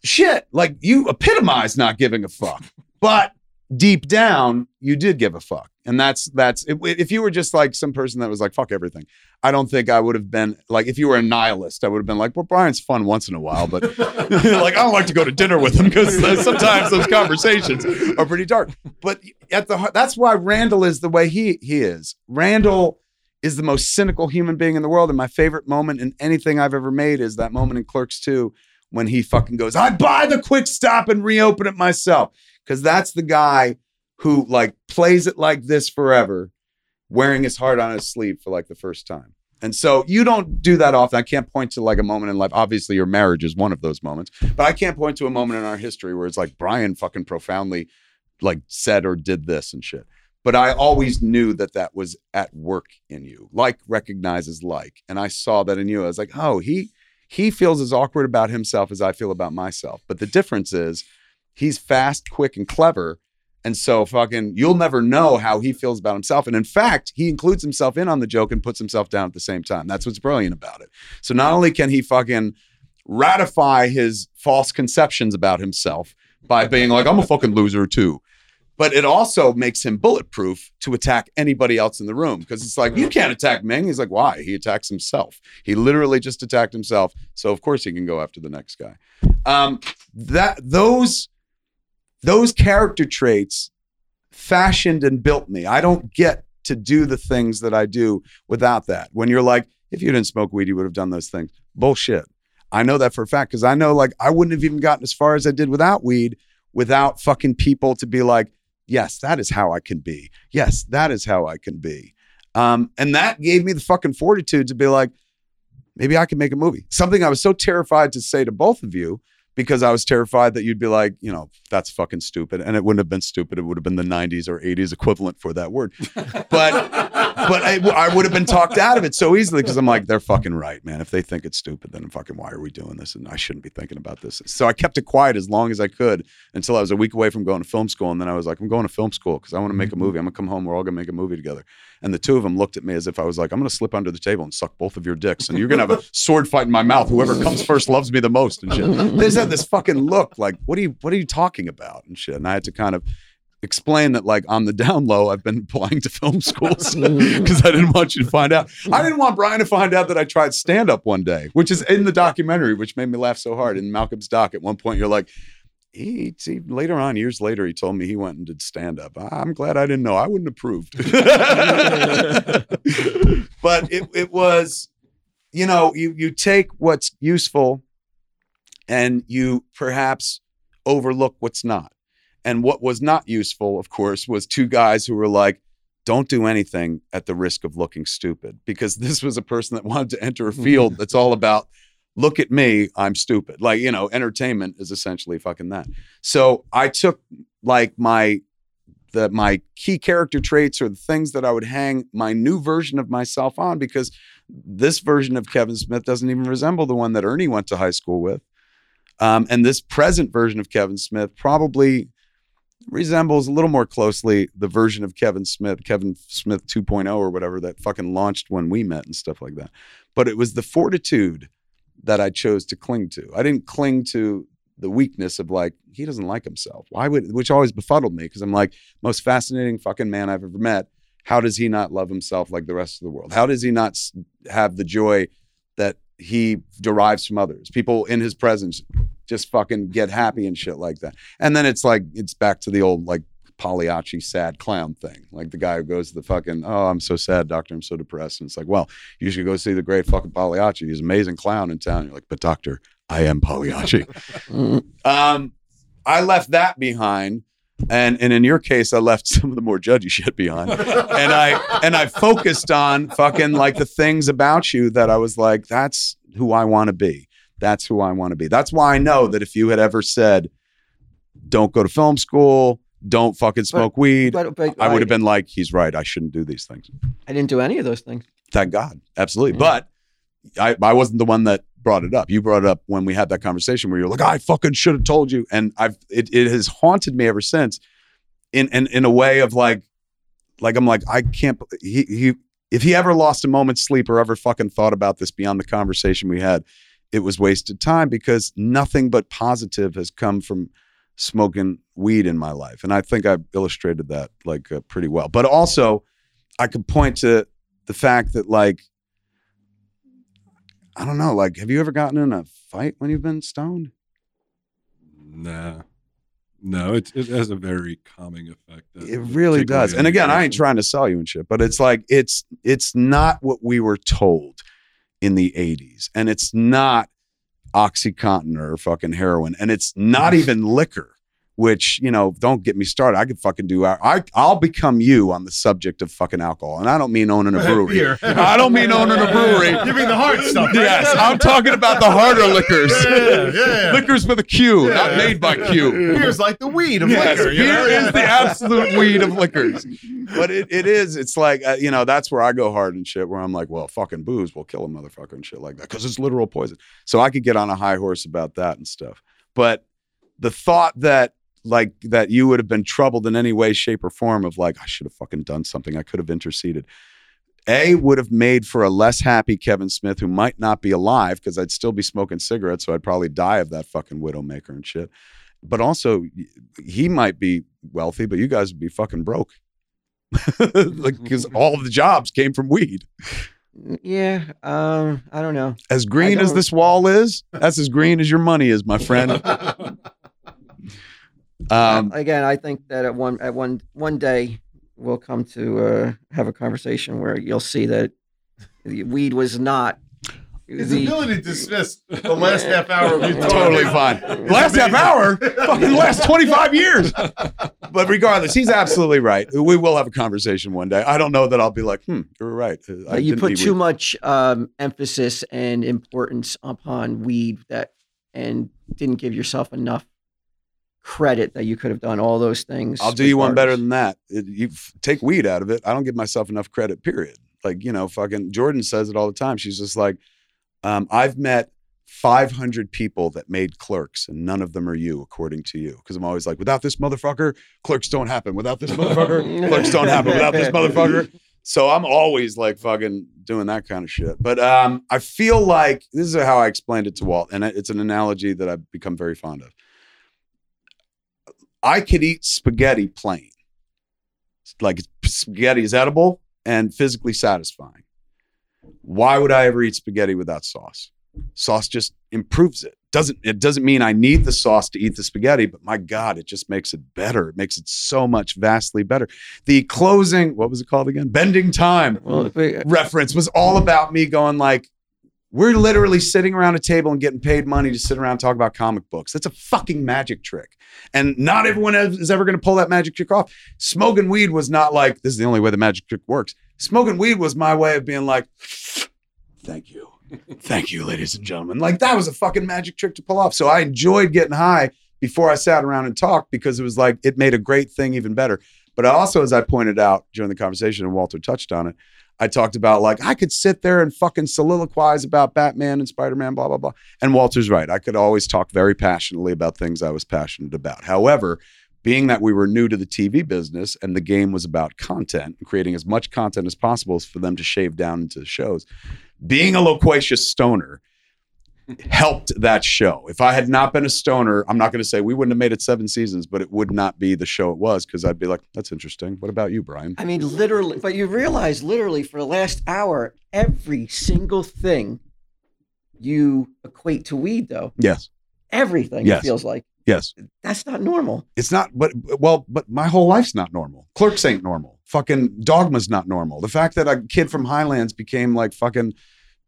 shit, like you epitomized not giving a fuck. But deep down, you did give a fuck. And that's that's if, if you were just like some person that was like fuck everything, I don't think I would have been like if you were a nihilist, I would have been like, well, Brian's fun once in a while, but like I don't like to go to dinner with him because sometimes those conversations are pretty dark. But at the that's why Randall is the way he he is. Randall is the most cynical human being in the world, and my favorite moment in anything I've ever made is that moment in Clerks 2 when he fucking goes, "I buy the quick stop and reopen it myself," because that's the guy who like plays it like this forever, wearing his heart on his sleeve for like the first time. And so you don't do that often. I can't point to like a moment in life. Obviously, your marriage is one of those moments, but I can't point to a moment in our history where it's like Brian fucking profoundly like said or did this and shit. But I always knew that that was at work in you. Like recognizes like, and I saw that in you. I was like, oh, he he feels as awkward about himself as I feel about myself. But the difference is he's fast, quick, and clever. And so fucking you'll never know how he feels about himself. And in fact, he includes himself in on the joke and puts himself down at the same time. That's what's brilliant about it. So not only can he fucking ratify his false conceptions about himself by being like, I'm a fucking loser too. But it also makes him bulletproof to attack anybody else in the room because it's like, you can't attack Ming. He's like, why? He attacks himself. He literally just attacked himself. So of course he can go after the next guy. Um, that those those character traits fashioned and built me. I don't get to do the things that I do without that. When you're like, if you didn't smoke weed, you would have done those things. Bullshit. I know that for a fact because I know like I wouldn't have even gotten as far as I did without weed without fucking people to be like, yes, that is how I can be. Yes, that is how I can be. Um, and that gave me the fucking fortitude to be like, maybe I can make a movie. Something I was so terrified to say to both of you because I was terrified that you'd be like, you know, that's fucking stupid. And it wouldn't have been stupid. It would have been the 90s or 80s equivalent for that word. But but I, I would have been talked out of it so easily because I'm like, they're fucking right, man. If they think it's stupid, then fucking why are we doing this? And I shouldn't be thinking about this. So I kept it quiet as long as I could until I was a week away from going to film school. And then I was like, I'm going to film school because I want to make a mm-hmm. movie. I'm gonna come home. We're all gonna make a movie together. And the two of them looked at me as if I was like, I'm gonna slip under the table and suck both of your dicks, and you're gonna have a sword fight in my mouth. Whoever comes first loves me the most and shit. They just had this fucking look like, what are you what are you talking about and shit. And I had to kind of explain that like on the down low I've been applying to film schools because I didn't want you to find out. I didn't want Brian to find out that I tried stand up one day, which is in the documentary, which made me laugh so hard. In Malcolm's doc, at one point you're like, he, he later on, years later, he told me he went and did stand up. I'm glad I didn't know. I wouldn't have proved. but it, it was, you know, you you take what's useful and you perhaps overlook what's not. And what was not useful, of course, was two guys who were like, don't do anything at the risk of looking stupid. Because this was a person that wanted to enter a mm-hmm. field that's all about, look at me, I'm stupid. Like, you know, entertainment is essentially fucking that. So I took like my the my key character traits or the things that I would hang my new version of myself on because this version of Kevin Smith doesn't even resemble the one that Ernie went to high school with. Um, and this present version of Kevin Smith probably resembles a little more closely the version of Kevin Smith, Kevin Smith 2.0 or whatever that fucking launched when we met and stuff like that. But it was the fortitude that I chose to cling to. I didn't cling to the weakness of like he doesn't like himself. Why would which always befuddled me because I'm like most fascinating fucking man I've ever met. How does he not love himself like the rest of the world? How does he not have the joy that he derives from others? People in his presence just fucking get happy and shit like that. And then it's like it's back to the old like Pagliacci sad clown thing. Like the guy who goes to the fucking, oh, I'm so sad, doctor, I'm so depressed. And it's like, well, you should go see the great fucking Pagliacci. He's an amazing clown in town. You're like, but doctor, I am Pagliacci. Um, I left that behind. And and in your case, I left some of the more judgy shit behind. and I and I focused on fucking like the things about you that I was like, that's who I want to be. That's who I want to be. That's why I know that if you had ever said, don't go to film school, don't fucking smoke weed, But, but I would have been like, he's right. I shouldn't do these things. I didn't do any of those things. Thank God. Absolutely. Yeah. But I, I wasn't the one that brought it up. You brought it up when we had that conversation where you're like, I fucking should have told you. And I've it, it has haunted me ever since in, in in a way of like like I'm like, I can't he he if he ever lost a moment's sleep or ever fucking thought about this beyond the conversation we had, it was wasted time because nothing but positive has come from smoking weed in my life. And I think I illustrated that like uh, pretty well. But also, I could point to the fact that like I don't know, like have you ever gotten in a fight when you've been stoned? Nah. No, it, it has a very calming effect. It really does. And again, I ain't trying to sell you and shit, but it's like it's it's not what we were told in the 80s. And it's not Oxycontin or fucking heroin. And it's not even liquor, which, you know, don't get me started. I could fucking do I I'll become you on the subject of fucking alcohol. And I don't mean owning a brewery. I don't mean owning a brewery. You mean the hard stuff? right? Yes, I'm talking about the harder liquors. Yeah, yeah. Liquors with a Q, not Yeah. made by Q. Beer's like the weed of Yes, liquor. beer know? is the absolute weed of liquors. But it, it is. It's like, uh, you know, that's where I go hard and shit, where I'm like, well, fucking booze will kill a motherfucker and shit like that because it's literal poison. So I could get on a high horse about that and stuff. But the thought that, like, that you would have been troubled in any way, shape, or form of like, I should have fucking done something. I could have interceded. A would have made for a less happy Kevin Smith who might not be alive because I'd still be smoking cigarettes. So I'd probably die of that fucking widowmaker and shit. But also, he might be wealthy, but you guys would be fucking broke. like, because all of the jobs came from weed. Yeah, um, I don't know. As green as this wall is, that's as green as your money is, my friend. Um, Again, I think that at one at one one day we'll come to uh, have a conversation where you'll see that the weed was not His the ability to dismiss the last half hour of you totally fine. Last half hour, fucking last 25 years. But regardless, he's absolutely right. We will have a conversation one day. I don't know that I'll be like, hmm, you're right. Uh, I you put too weed. much um, emphasis and importance upon weed that and didn't give yourself enough credit that you could have done all those things. I'll do you one better than that. It- you f- take weed out of it. I don't give myself enough credit, period. Like, you know, fucking Jordan says it all the time. She's just like, um, I've met 500 people that made clerks, and none of them are you, according to you. Because I'm always like, without this motherfucker, clerks don't happen. Without this motherfucker, clerks don't happen. Without this motherfucker. So I'm always like fucking doing that kind of shit. But um, I feel like this is how I explained it to Walt, and it's an analogy that I've become very fond of. I could eat spaghetti plain. Like spaghetti is edible and physically satisfying. Why would I ever eat spaghetti without sauce? Sauce just improves it. Doesn't it doesn't mean I need the sauce to eat the spaghetti, but my God, it just makes it better. It makes it so much vastly better. The closing, what was it called again? Bending time Well, if uh, reference was all about me going like, we're literally sitting around a table and getting paid money to sit around and talk about comic books. That's a fucking magic trick. And not everyone is ever going to pull that magic trick off. Smoking weed was not like, this is the only way the magic trick works. Smoking weed was my way of being like, thank you. Thank you, ladies and gentlemen. Like that was a fucking magic trick to pull off. So I enjoyed getting high before I sat around and talked because it was like, it made a great thing even better. But also, as I pointed out during the conversation, and Walter touched on it, I talked about like I could sit there and fucking soliloquize about Batman and Spider Man, blah blah blah. And Walter's right. I could always talk very passionately about things I was passionate about. However, being that we were new to the TV business and the game was about content and creating as much content as possible for them to shave down into the shows, being a loquacious stoner helped that show. If I had not been a stoner, I'm not going to say we wouldn't have made it seven seasons, but it would not be the show it was because I'd be like, that's interesting. What about you, Brian? I mean, literally, but you realize literally for the last hour, every single thing you equate to weed, though. Yes. Everything Yes. it feels like. Yes. That's not normal. It's not, but well, but my whole life's not normal. Clerks ain't normal. Fucking Dogma's not normal. The fact that a kid from Highlands became like fucking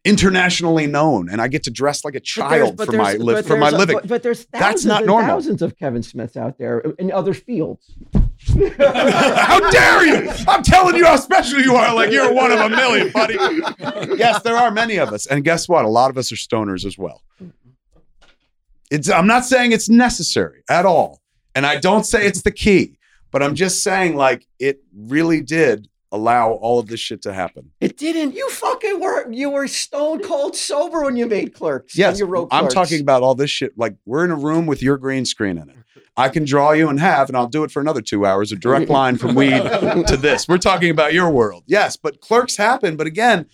internationally known and I get to dress like a child for my li- for my living. But, but there's That's thousands not normal. thousands of Kevin Smiths out there in other fields. How dare you? I'm telling you how special you are. Like you're one of a million, buddy. yes, there are many of us. And guess what? A lot of us are stoners as well. It's I'm not saying it's necessary at all. And I don't say it's the key, but I'm just saying like it really did allow all of this shit to happen. It didn't. You fucking were. You were stone cold sober when you made clerks. Yes, you wrote I'm talking about all this shit. Like we're in a room with your green screen in it. I can draw you in half, and I'll do it for another two hours. A direct line from weed to this. We're talking about your world, yes. But clerks happen. But again,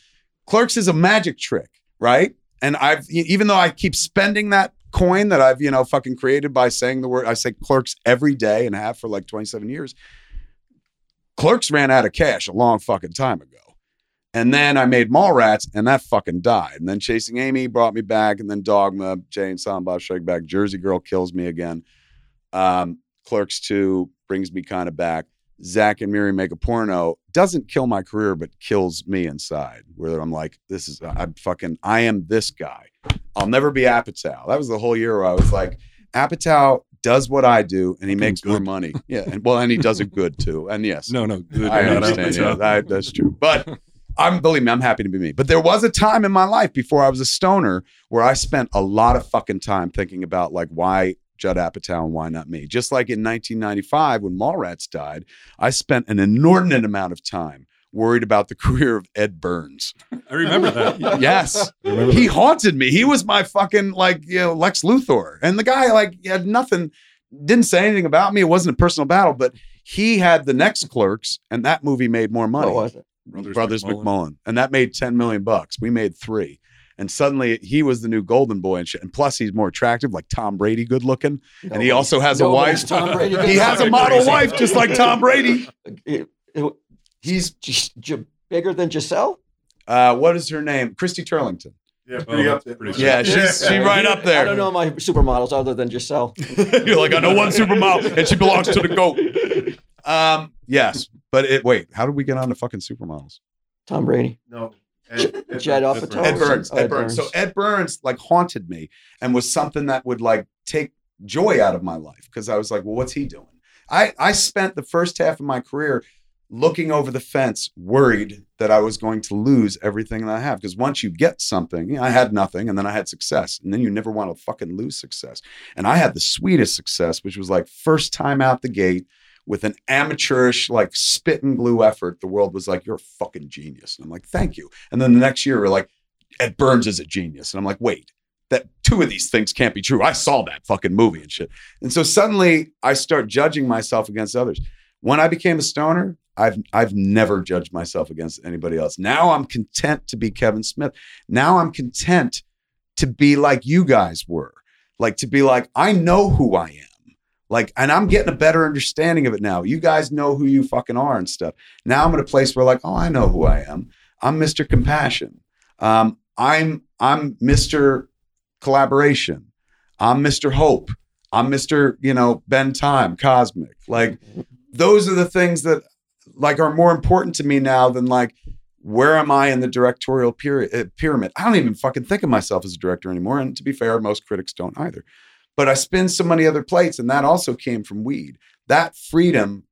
clerks is a magic trick, right? And I've even though I keep spending that coin that I've you know fucking created by saying the word, I say clerks every day and have for like 27 years. Clerks ran out of cash a long fucking time ago. And then I made Mallrats, and that fucking died. And then Chasing Amy brought me back, and then Dogma, Jay and Silent Bob Strike Back, Jersey Girl kills me again. Um, Clerks 2 brings me kind of back. Zack and Miri make a porno doesn't kill my career, but kills me inside. Where I'm like, this is I'm fucking I am this guy. I'll never be Apatow. That was the whole year where I was like, Apatow does what I do, and he makes more money. Yeah, and well, and he does it good too. And yes, No, no, good. I understand. Yeah, that, that's true. But I'm believe me, I'm happy to be me. But there was a time in my life before I was a stoner where I spent a lot of fucking time thinking about like why Judd Apatow and why not me. Just like in 1995 when Mallrats died, I spent an inordinate amount of time worried about the career of Ed Burns. I remember that. Yes. Remember He that. haunted me. He was my fucking like, you know, Lex Luthor. And the guy like had nothing, didn't say anything about me. It wasn't a personal battle, but he had the next clerks, and that movie made more money. What was it? Brothers, Brothers McMullen. McMullen. And that made 10 million bucks. We made three. And suddenly he was the new golden boy and shit. And plus he's more attractive, like Tom Brady, good looking. And he also has a Nobody's wife. Tom Brady. He has a model wife just like Tom Brady. It- it- He's G- G- bigger than Gisele. uh what is her name? Christy Turlington. Yeah, Oh, pretty up there. pretty Yeah, she's she right up there. I don't know my supermodels other than Gisele. You're like, I know one supermodel, and she belongs to the goat. Um, yes, but it. Wait, how did we get on to fucking supermodels? Tom Brady. No. Ed, Ed Jed Burns. Ed Burns. Oh, Ed Ed Burns. So Ed Burns like haunted me and was something that would like take joy out of my life because I was like, well, what's he doing? I I spent the first half of my career looking over the fence, worried that I was going to lose everything that I have. Because once you get something, you know, I had nothing, and then I had success, and then you never want to fucking lose success. And I had the sweetest success, which was like first time out the gate with an amateurish, like spit and glue effort. The world was like, "You're a fucking genius," and I'm like, "Thank you." And then the next year, we're like, "Ed Burns is a genius," and I'm like, "Wait." That two of these things can't be true. I saw that fucking movie and shit. And so suddenly I start judging myself against others. When I became a stoner, I've I've never judged myself against anybody else. Now I'm content to be Kevin Smith. Now I'm content to be like you guys were. Like to be like I know who I am. Like and I'm getting a better understanding of it now. You guys know who you fucking are and stuff. Now I'm at a place where like, oh, I know who I am. I'm Mr. Compassion. Um, I'm I'm Mr. Collaboration. I'm Mr. Hope. I'm Mr. You know Ben Time Cosmic. Like those are the things that like are more important to me now than like where am I in the directorial uh, pyramid? I don't even fucking think of myself as a director anymore. And to be fair, most critics don't either. But I spin so many other plates, and that also came from weed. That freedom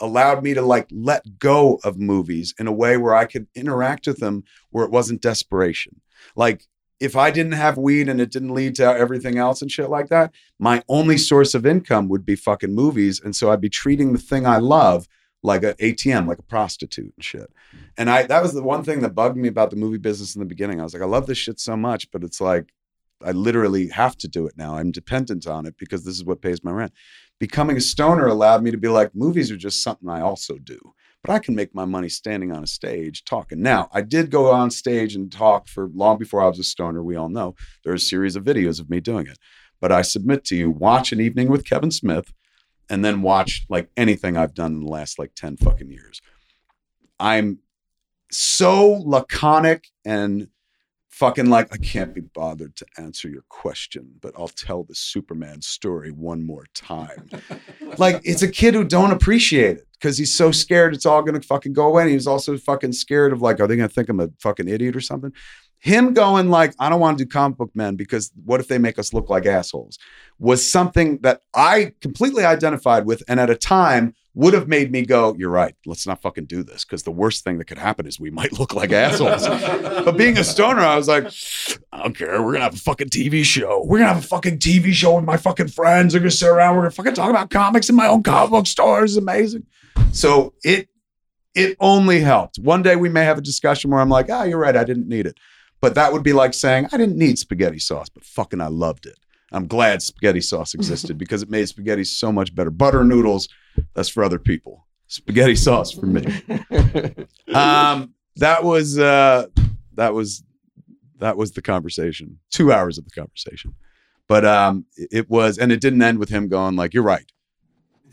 allowed me to like let go of movies in a way where I could interact with them where it wasn't desperation. Like if I didn't have weed and it didn't lead to everything else and shit like that, my only source of income would be fucking movies. And so I'd be treating the thing I love like an ATM, like a prostitute and shit. And I that was the one thing that bugged me about the movie business in the beginning. I was like, I love this shit so much, but it's like, I literally have to do it now. I'm dependent on it because this is what pays my rent. Becoming a stoner allowed me to be like, movies are just something I also do, but I can make my money standing on a stage talking. Now, I did go on stage and talk for long before I was a stoner. We all know there are a series of videos of me doing it. But I submit to you, watch an evening with Kevin Smith and then watch like anything I've done in the last like 10 fucking years. I'm so laconic and fucking like I can't be bothered to answer your question, but I'll tell the Superman story one more time. like it's a kid who don't appreciate it because he's so scared it's all gonna fucking go away. And he was also fucking scared of like, are they gonna think I'm a fucking idiot or something? Him going like, I don't want to do comic book men because what if they make us look like assholes? Was something that I completely identified with, and at a time would have made me go, You're right, let's not fucking do this. Because the worst thing that could happen is we might look like assholes. but being a stoner, I was like, I don't care. We're gonna have a fucking TV show. We're gonna have a fucking TV show with my fucking friends. We're gonna sit around. We're gonna fucking talk about comics in my own comic book store. It's amazing. So it it only helped. One day we may have a discussion where I'm like, ah, you're right, I didn't need it. But that would be like saying, I didn't need spaghetti sauce, but fucking I loved it. I'm glad spaghetti sauce existed because it made spaghetti so much better. Butter noodles, that's for other people. Spaghetti sauce for me. Um, that was uh, that was that was the conversation. Two hours of the conversation, but um, it was, and it didn't end with him going like, "You're right."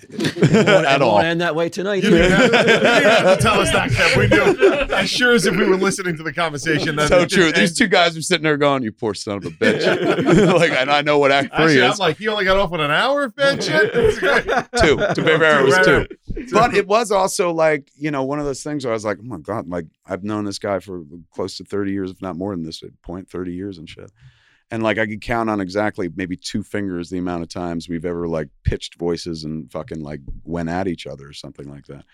At all. And that way tonight. You didn't, have, you have to tell us that, Kev. We knew. As sure as if we were listening to the conversation. That so it true. didn't These two guys are sitting there going, "You poor son of a bitch." like, and I know what Act Three Actually, I'm is. like, he only got off with an hour of bad shit. Two. To be fair, it was two. But it was also like, you know, one of those things where I was like, oh my God, like I've known this guy for close to 30 years, if not more than this point, 30 years and shit. And like I could count on exactly maybe two fingers the amount of times we've ever like pitched voices and fucking like went at each other or something like that.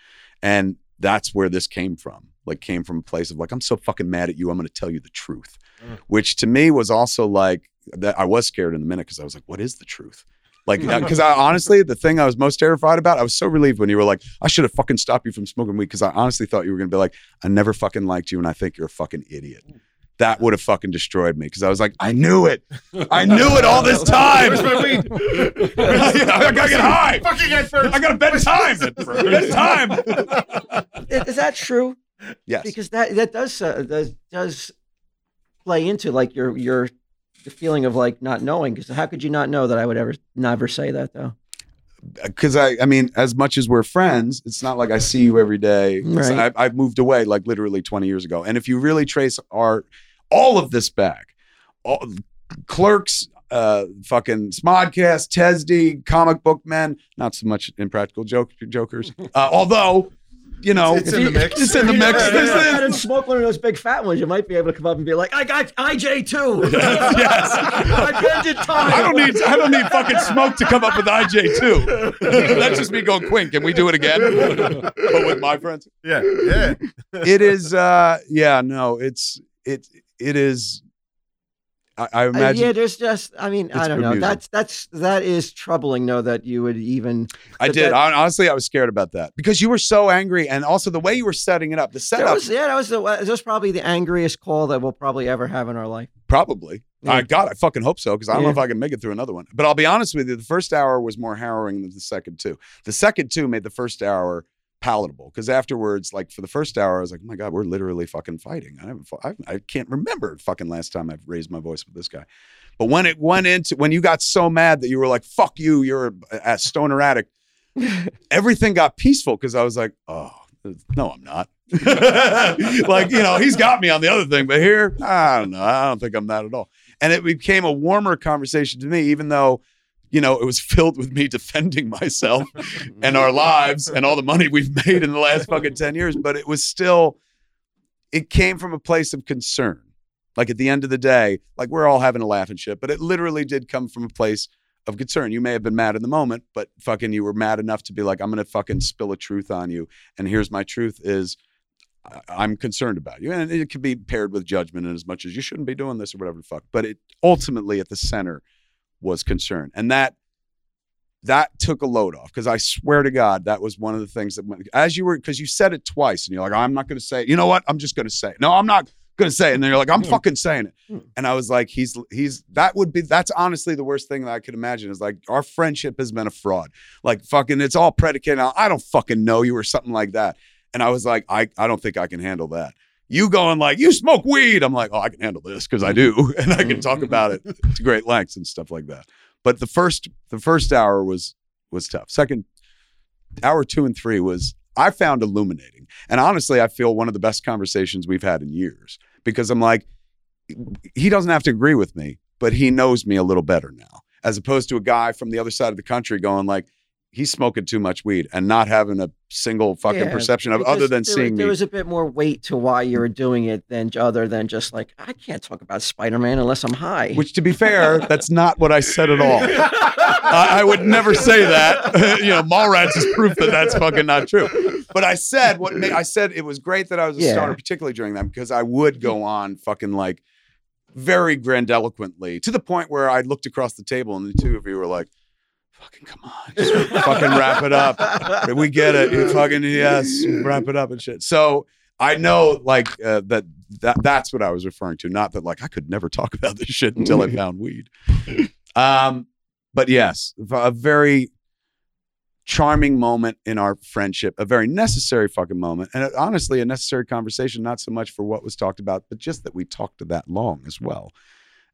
And that's where this came from. Like came from a place of like, I'm so fucking mad at you. I'm gonna tell you the truth. Mm. Which to me was also like that I was scared in the minute because I was like, what is the truth? Like, because I honestly, the thing I was most terrified about, I was so relieved when you were like, I should have fucking stopped you from smoking weed because I honestly thought you were going to be like, I never fucking liked you and I think you're a fucking idiot. That would have fucking destroyed me because I was like, I knew it. I knew it all this time. Where's my weed? I gotta get high. Fucking head first. I got a bedtime. bedtime. Is, is that true? Yes. Because that that does uh, does does play into like your your the feeling of like not knowing. Because how could you not know that I would ever never say that though? because I, I mean, as much as we're friends, it's not like I see you every day. Right. I've, I've moved away like literally 20 years ago. And if you really trace our, all of this back, all, clerks, uh, fucking Smodcast, Tesdy, comic book men, not so much impractical joke, jokers. Uh, although, you know, It's in the mix. It's in the mix. If This you is- had him smoke one of those big fat ones, you might be able to come up and be like, "I got IJ too. yes. I bended time. I don't need I don't need fucking smoke to come up with IJ too. That's just me going, Quinn, can we do it again? but with my friends. Yeah, yeah. it is uh yeah no it's it it is i, I Uh, imagine yeah, there's just. I mean, I don't know. amusing. That's that's that is troubling. though that you would even. i did that- honestly i was scared about that because you were so angry and also the way you were setting it up the That setup was yeah. That was the that was probably the angriest call that we'll probably ever have in our life. probably Yeah. i god i fucking hope so because i don't know if i can make it through another one but i'll be honest with you the first hour was more harrowing than the second two the second two made the first hour palatable because afterwards like for the first hour i was like oh my god we're literally fucking fighting. I haven't I, I can't remember fucking last time i've raised my voice with this guy. But when it went into when you got so mad that you were like fuck you you're a, a stoner addict everything got peaceful because i was like oh no i'm not. Like you know he's got me on the other thing but here i don't know i don't think i'm that at all. And it became a warmer conversation to me even though you know it was filled with me defending myself and our lives and all the money we've made in the last fucking 10 years but it was still it came from a place of concern. Like at the end of the day like we're all having a laugh and shit but it literally did come from a place of concern. You may have been mad in the moment but fucking you were mad enough to be like i'm gonna fucking spill a truth on you and here's my truth is i'm concerned about you. And it could be paired with judgment in as much as you shouldn't be doing this or whatever the fuck but it ultimately at the center was concerned. and that that took a load off because I swear to God that was one of the things that went as you were because you said it twice and you're like I'm not going to say it. you know what I'm just going to say it. no I'm not gonna say it. And then you're like, I'm fucking saying Hmm. it. And I was like, he's he's that would be that's honestly the worst thing that I could imagine is like our friendship has been a fraud. Like fucking it's all predicated on I don't fucking know you or something like that. And I was like, I, I don't think I can handle that. You going like, you smoke weed. I'm like, oh, I can handle this because I do. And I can talk mm-hmm. about it to great lengths and stuff like that. But the first the first hour was was tough. Second hour two and three was I found illuminating. And honestly, I feel one of the best conversations we've had in years because I'm like, he doesn't have to agree with me, but he knows me a little better now, as opposed to a guy from the other side of the country going like, he's smoking too much weed and not having a single fucking Yeah, perception of other than there, seeing there me. was a bit more weight to why you were doing it than other than just like I can't talk about Spider Man unless I'm high. Which, to be fair, that's not what I said at all. I, I would never say that. you know, Mallrats is proof that that's fucking not true. But I said what I said. It was great that I was a Yeah. starter, particularly during that, because I would go mm-hmm. on fucking like very grandiloquently to the point where I looked across the table and the two of you were like, "Fucking come on, just fucking wrap it up. We get it. You fucking yes, wrap it up and shit." So I know like uh, that that that's what I was referring to. Not that like I could never talk about this shit until I found weed. Um, but yes, a very charming moment in our friendship, a very necessary fucking moment, and uh, honestly, a necessary conversation. Not so much for what was talked about, but just that we talked that long as well.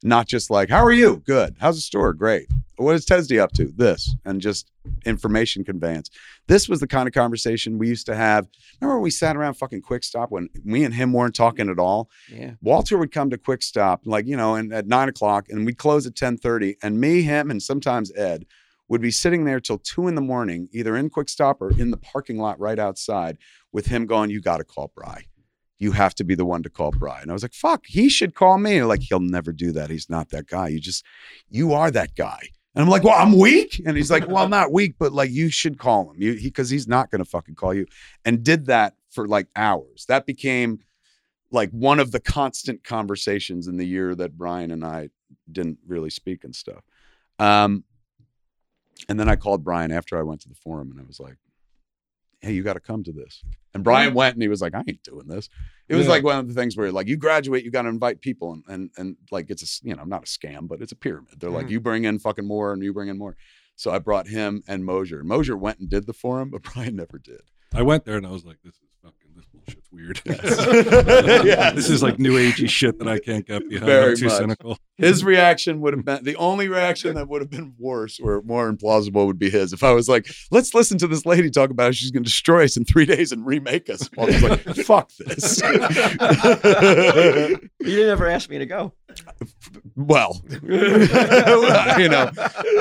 Not just like, "How are you? Good. How's the store? Great. What is Tesdy up to? This," and just information conveyance. This was the kind of conversation we used to have. Remember when we sat around fucking Quick Stop when me and him weren't talking at all? yeah. Walter would come to Quick Stop, like you know, and at nine o'clock, and we'd close at ten thirty. And me, him, and sometimes Ed would be sitting there till two in the morning, either in Quick Stop or in the parking lot right outside, with him going, "You got to call Bry. You have to be the one to call Brian. I was like, "Fuck, he should call me." Like, he'll never do that. He's not that guy. You just, you are that guy. And I'm like, well, I'm weak. And he's like, well, I'm not weak, but like, you should call him. You, because he's not going to fucking call you. And did that for like hours. That became like one of the constant conversations in the year that Brian and I didn't really speak and stuff. Um, and then I called Brian after I went to the forum and I was like, hey, you got to come to this. And Brian went and he was like, I ain't doing this. It was Yeah. like one of the things where like you graduate, you got to invite people and, and, and like it's a you know, not a scam, but it's a pyramid. They're like, Mhm. you bring in fucking more and you bring in more. So I brought him and Mosier. Mosier went and did the forum, but Brian never did. I went there and I was like, this is fucking, this bullshit's weird. Yes. This is like new agey shit that I can't get behind. Very I'm too much. cynical. His reaction would have been the only reaction that would have been worse or more implausible would be his. If I was like, let's listen to this lady talk about how she's going to destroy us in three days and remake us. I was like, fuck this. You didn't ever ask me to go. well, you know,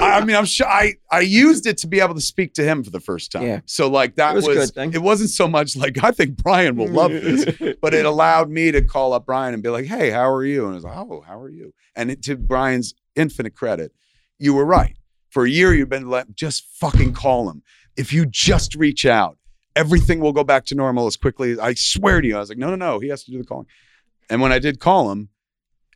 I, mean, I'm sure I, I used it to be able to speak to him for the first time. Yeah. So like that It was was, a good thing. it wasn't so much like, I think Brian will love this. but it allowed me to call up Brian and be like, "Hey, how are you?" And I was like, "Oh, how are you?" And it, to Brian's infinite credit, you were right. For a year, you've been like, just fucking call him. If you just reach out, everything will go back to normal as quickly. as I swear to you. I was like, no, no, no. He has to do the calling. And when I did call him,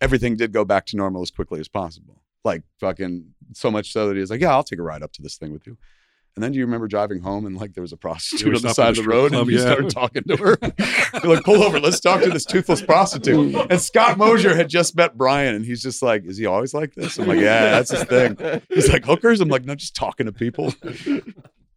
everything did go back to normal as quickly as possible. Like fucking so much so that he was like, "Yeah, I'll take a ride up to this thing with you." And then do you remember driving home and like there was a prostitute on the side of the road strip and club, you yeah. started talking to her? You're like, pull over, let's talk to this toothless prostitute. And Scott Mosier had just met Brian and he's just like, is he always like this? I'm like, yeah, that's his thing. He's like, hookers? I'm like, no, just talking to people,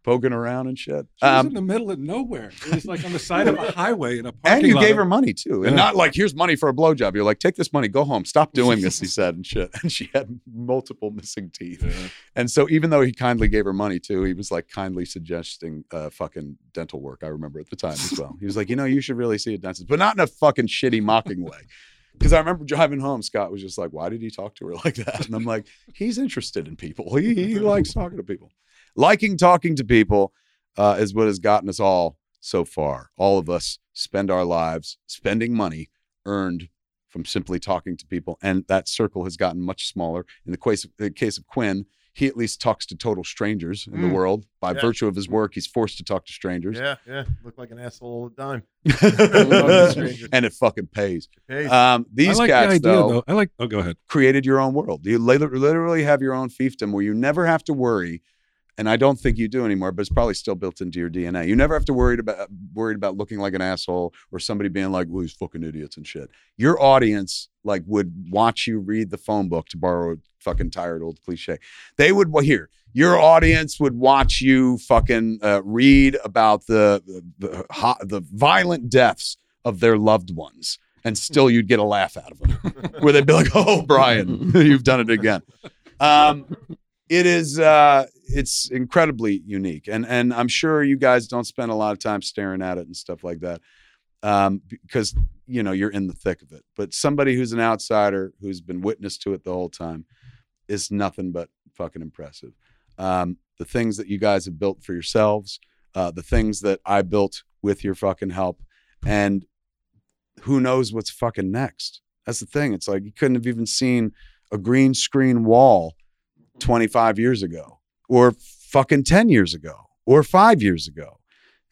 poking around and shit. She was in Um, the middle of nowhere. It was like on the side of a highway in a parking and you lot. gave her money too. And Yeah. not like, here's money for a blowjob. You're like, take this money, go home, stop doing this, he said, and shit. And she had multiple missing teeth. Yeah. And so even though he kindly gave her money too, he was like kindly suggesting uh, fucking dental work. I remember at the time as well. He was like, you know, you should really see a dentist, but not in a fucking shitty mocking way. Because I remember driving home, Scott was just like, why did he talk to her like that? And I'm like, he's interested in people. He, he likes talking to people. Liking talking to people uh, is what has gotten us all so far. All of us spend our lives spending money earned from simply talking to people. And that circle has gotten much smaller. In the case of, the case of Quinn, he at least talks to total strangers in the Mm. world. By Yeah. virtue of his work, he's forced to talk to strangers. Yeah, yeah. Look like an asshole all the time. and it fucking pays. Hey, Um, these I like cats, the idea though, though. I like. Oh, go ahead. created your own world. You literally have your own fiefdom where you never have to worry and I don't think you do anymore, but it's probably still built into your DNA. You never have to worry about worried about looking like an asshole or somebody being like, "Well, these fucking idiots and shit." Your audience like would watch you read the phone book to borrow a fucking tired old cliche. They would well here. Your audience would watch you fucking uh, read about the the, the the violent deaths of their loved ones, and still you'd get a laugh out of them, where they'd be like, "Oh, Brian, you've done it again." Um, it is uh it's incredibly unique and and i'm sure you guys don't spend a lot of time staring at it and stuff like that um because you know you're in the thick of it but somebody who's an outsider who's been witness to it the whole time is nothing but fucking impressive. Um the things that you guys have built for yourselves uh the things that i built with your fucking help and who knows what's fucking next. That's the thing it's like you couldn't have even seen a green screen wall 25 years ago or fucking 10 years ago or five years ago.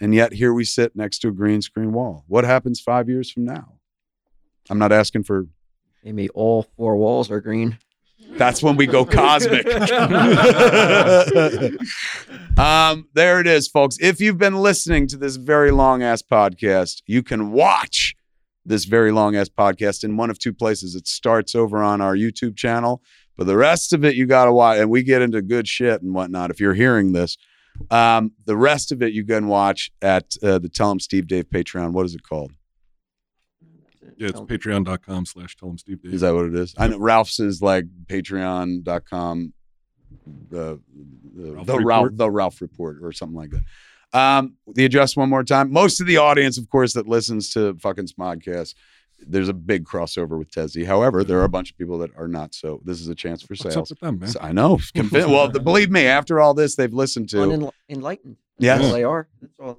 And yet here we sit next to a green screen wall. What happens five years from now? I'm not asking for, Maybe all four walls are green. that's when we go cosmic. um, there it is, folks. If you've been listening to this very long ass podcast, you can watch this very long ass podcast in one of two places. It starts over on our YouTube channel, but the rest of it you got to watch. And we get into good shit and whatnot. If you're hearing this, um, the rest of it you can watch at uh, the Tell 'em Steve Dave Patreon. What is it called? Yeah, it's patreon.com slash tell him Steve Dave. Is that what it is? I know Ralph's is like patreon.com, the, the, Ralph the Ralph, Report? the Ralph Report or something like that. Um, the address one more time. Most of the audience, of course, that listens to fucking Smodcast, there's a big crossover with Tessie. However, there are a bunch of people that are not. So this is a chance for sales. What's up sales. with them, man? So I know. Convinced, well, believe me, after all this, they've listened to. Unenl- enlightened. Yes. That's they are. That's all.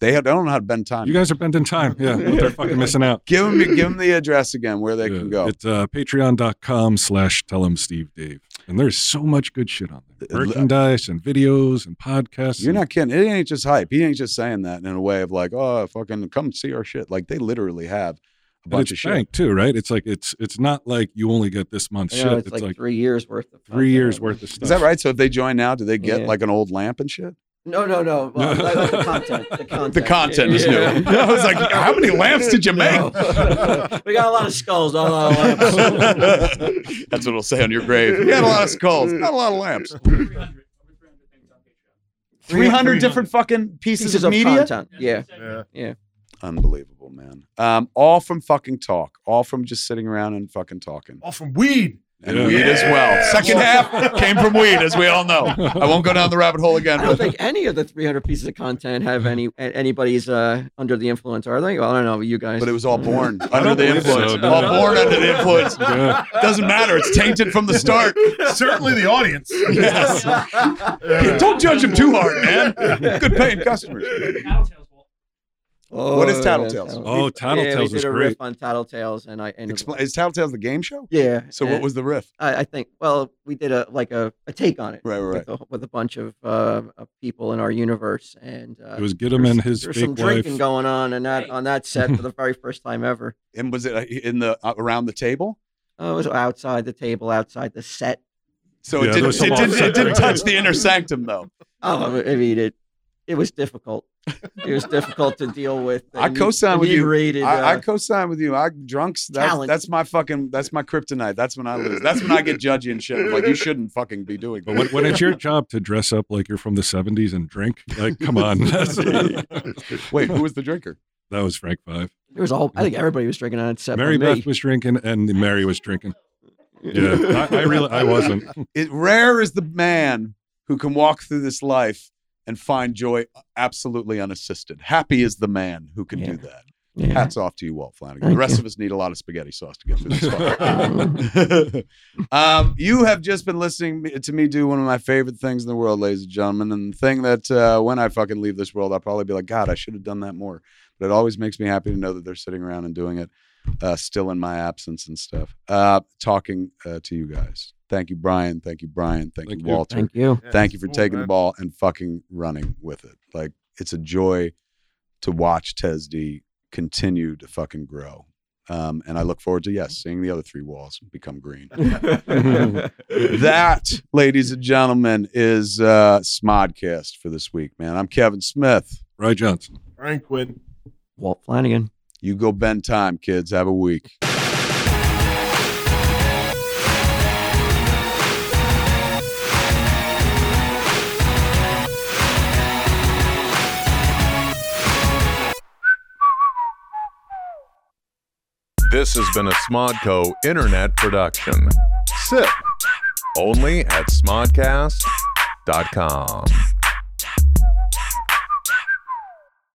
They have, they don't know how to bend time. You guys are bending time. Yeah, but they're fucking missing out. give them, give them the address again where they Yeah, can go. It's uh, patreon.com slash tell them Steve Dave. And there's so much good shit on there. Merchandise and videos and podcasts. You're and- not kidding. It ain't just hype. He ain't just saying that in a way of like, oh, fucking come see our shit. Like they literally have a and bunch of it's shit. banked too, right? It's like it's it's not like you only get this month's You know, shit. it's, It's, like, like, three years worth of. three content. years worth of stuff. Is that right? So if they join now, do they get Yeah. like an old lamp and shit? No, no, no. Well, like, like the content. The content. The content is Yeah. new. I was like, how many lamps did you make? No. we got a lot of skulls, not a lot of lamps. That's what it'll say on your grave. You had a lot of skulls, not a lot of lamps. 300 different fucking pieces, Pieces of of media? content. Yeah. Yeah. Unbelievable, man. Um, all from fucking talk, all from just sitting around and fucking talking. All from weed. And Yeah. weed as well. Second half came from weed, as we all know. I won't go down the rabbit hole again. I don't But think any of the 300 pieces of content have any anybody's uh, under the influence, are they? Well, I don't know, you guys. but it was all born under the believe so, influence. no. all born under the influence. Yeah. Doesn't matter. It's tainted from the start. Certainly the audience. Yes. Yeah. Don't judge them too hard, man. Good paying customers. Oh, What is yeah, Tattletales? Oh, yeah, Tattletales we did a great. riff on Tattletales, and I and Expl- is Tattletales the game show? yeah. So what was the riff? I, I think? Well, we did a like a, a take on it, Right, right, with, a, with a bunch of, uh, of people in our universe, and uh, It was Gidim and his there's fake some drinking going on and that on that set for the very first time ever. And was it uh, in the uh, around the table? Oh, it was outside the table, outside the set. So Yeah, it didn't. It didn't, it didn't touch the inner sanctum, though. Oh, I mean, it it was difficult. It was difficult to deal with. I and co-sign with you. inebriated, I, I uh, co-sign with you. I drunks. That's, Talent. that's my fucking. That's my kryptonite. That's when I lose. That's when I get judgy and shit. I'm like you shouldn't fucking be doing. But when, when it's your job to dress up like you're from the 70s and drink, like, come on. Wait, who was the drinker? that was Frank Five. There was a whole. I think everybody was drinking on it except Mary Beth me. was drinking and Mary was drinking. Yeah, I, I really, I wasn't. It rare is the man who can walk through this life and find joy absolutely unassisted. Happy is the man who can Yeah. do that. Yeah. Hats off to you, Walt Flanagan. Thank the rest you. of us need a lot of spaghetti sauce to get through this. fuck. um, you have just been listening to me do one of my favorite things in the world, ladies and gentlemen. And the thing that uh, when I fucking leave this world, I'll probably be like, God, I should have done that more. But it always makes me happy to know that they're sitting around and doing it, uh, still in my absence and stuff. Uh, talking uh, to you guys. Thank you, Brian. Thank you, Brian. Thank, Thank you, you. Walter. Thank you. Yeah, Thank you for cool, taking man. the ball and fucking running with it. Like it's a joy to watch Tesdy continue to fucking grow. Um, and I look forward to yes, seeing the other three walls become green. that, ladies and gentlemen, is uh, Smodcast for this week, man. I'm Kevin Smith. Roy Johnson. Frank Quinn. Walt Flanagan. You go bend time, kids. Have a week. This has been a Smodco internet production. Sip only at smodcast.com.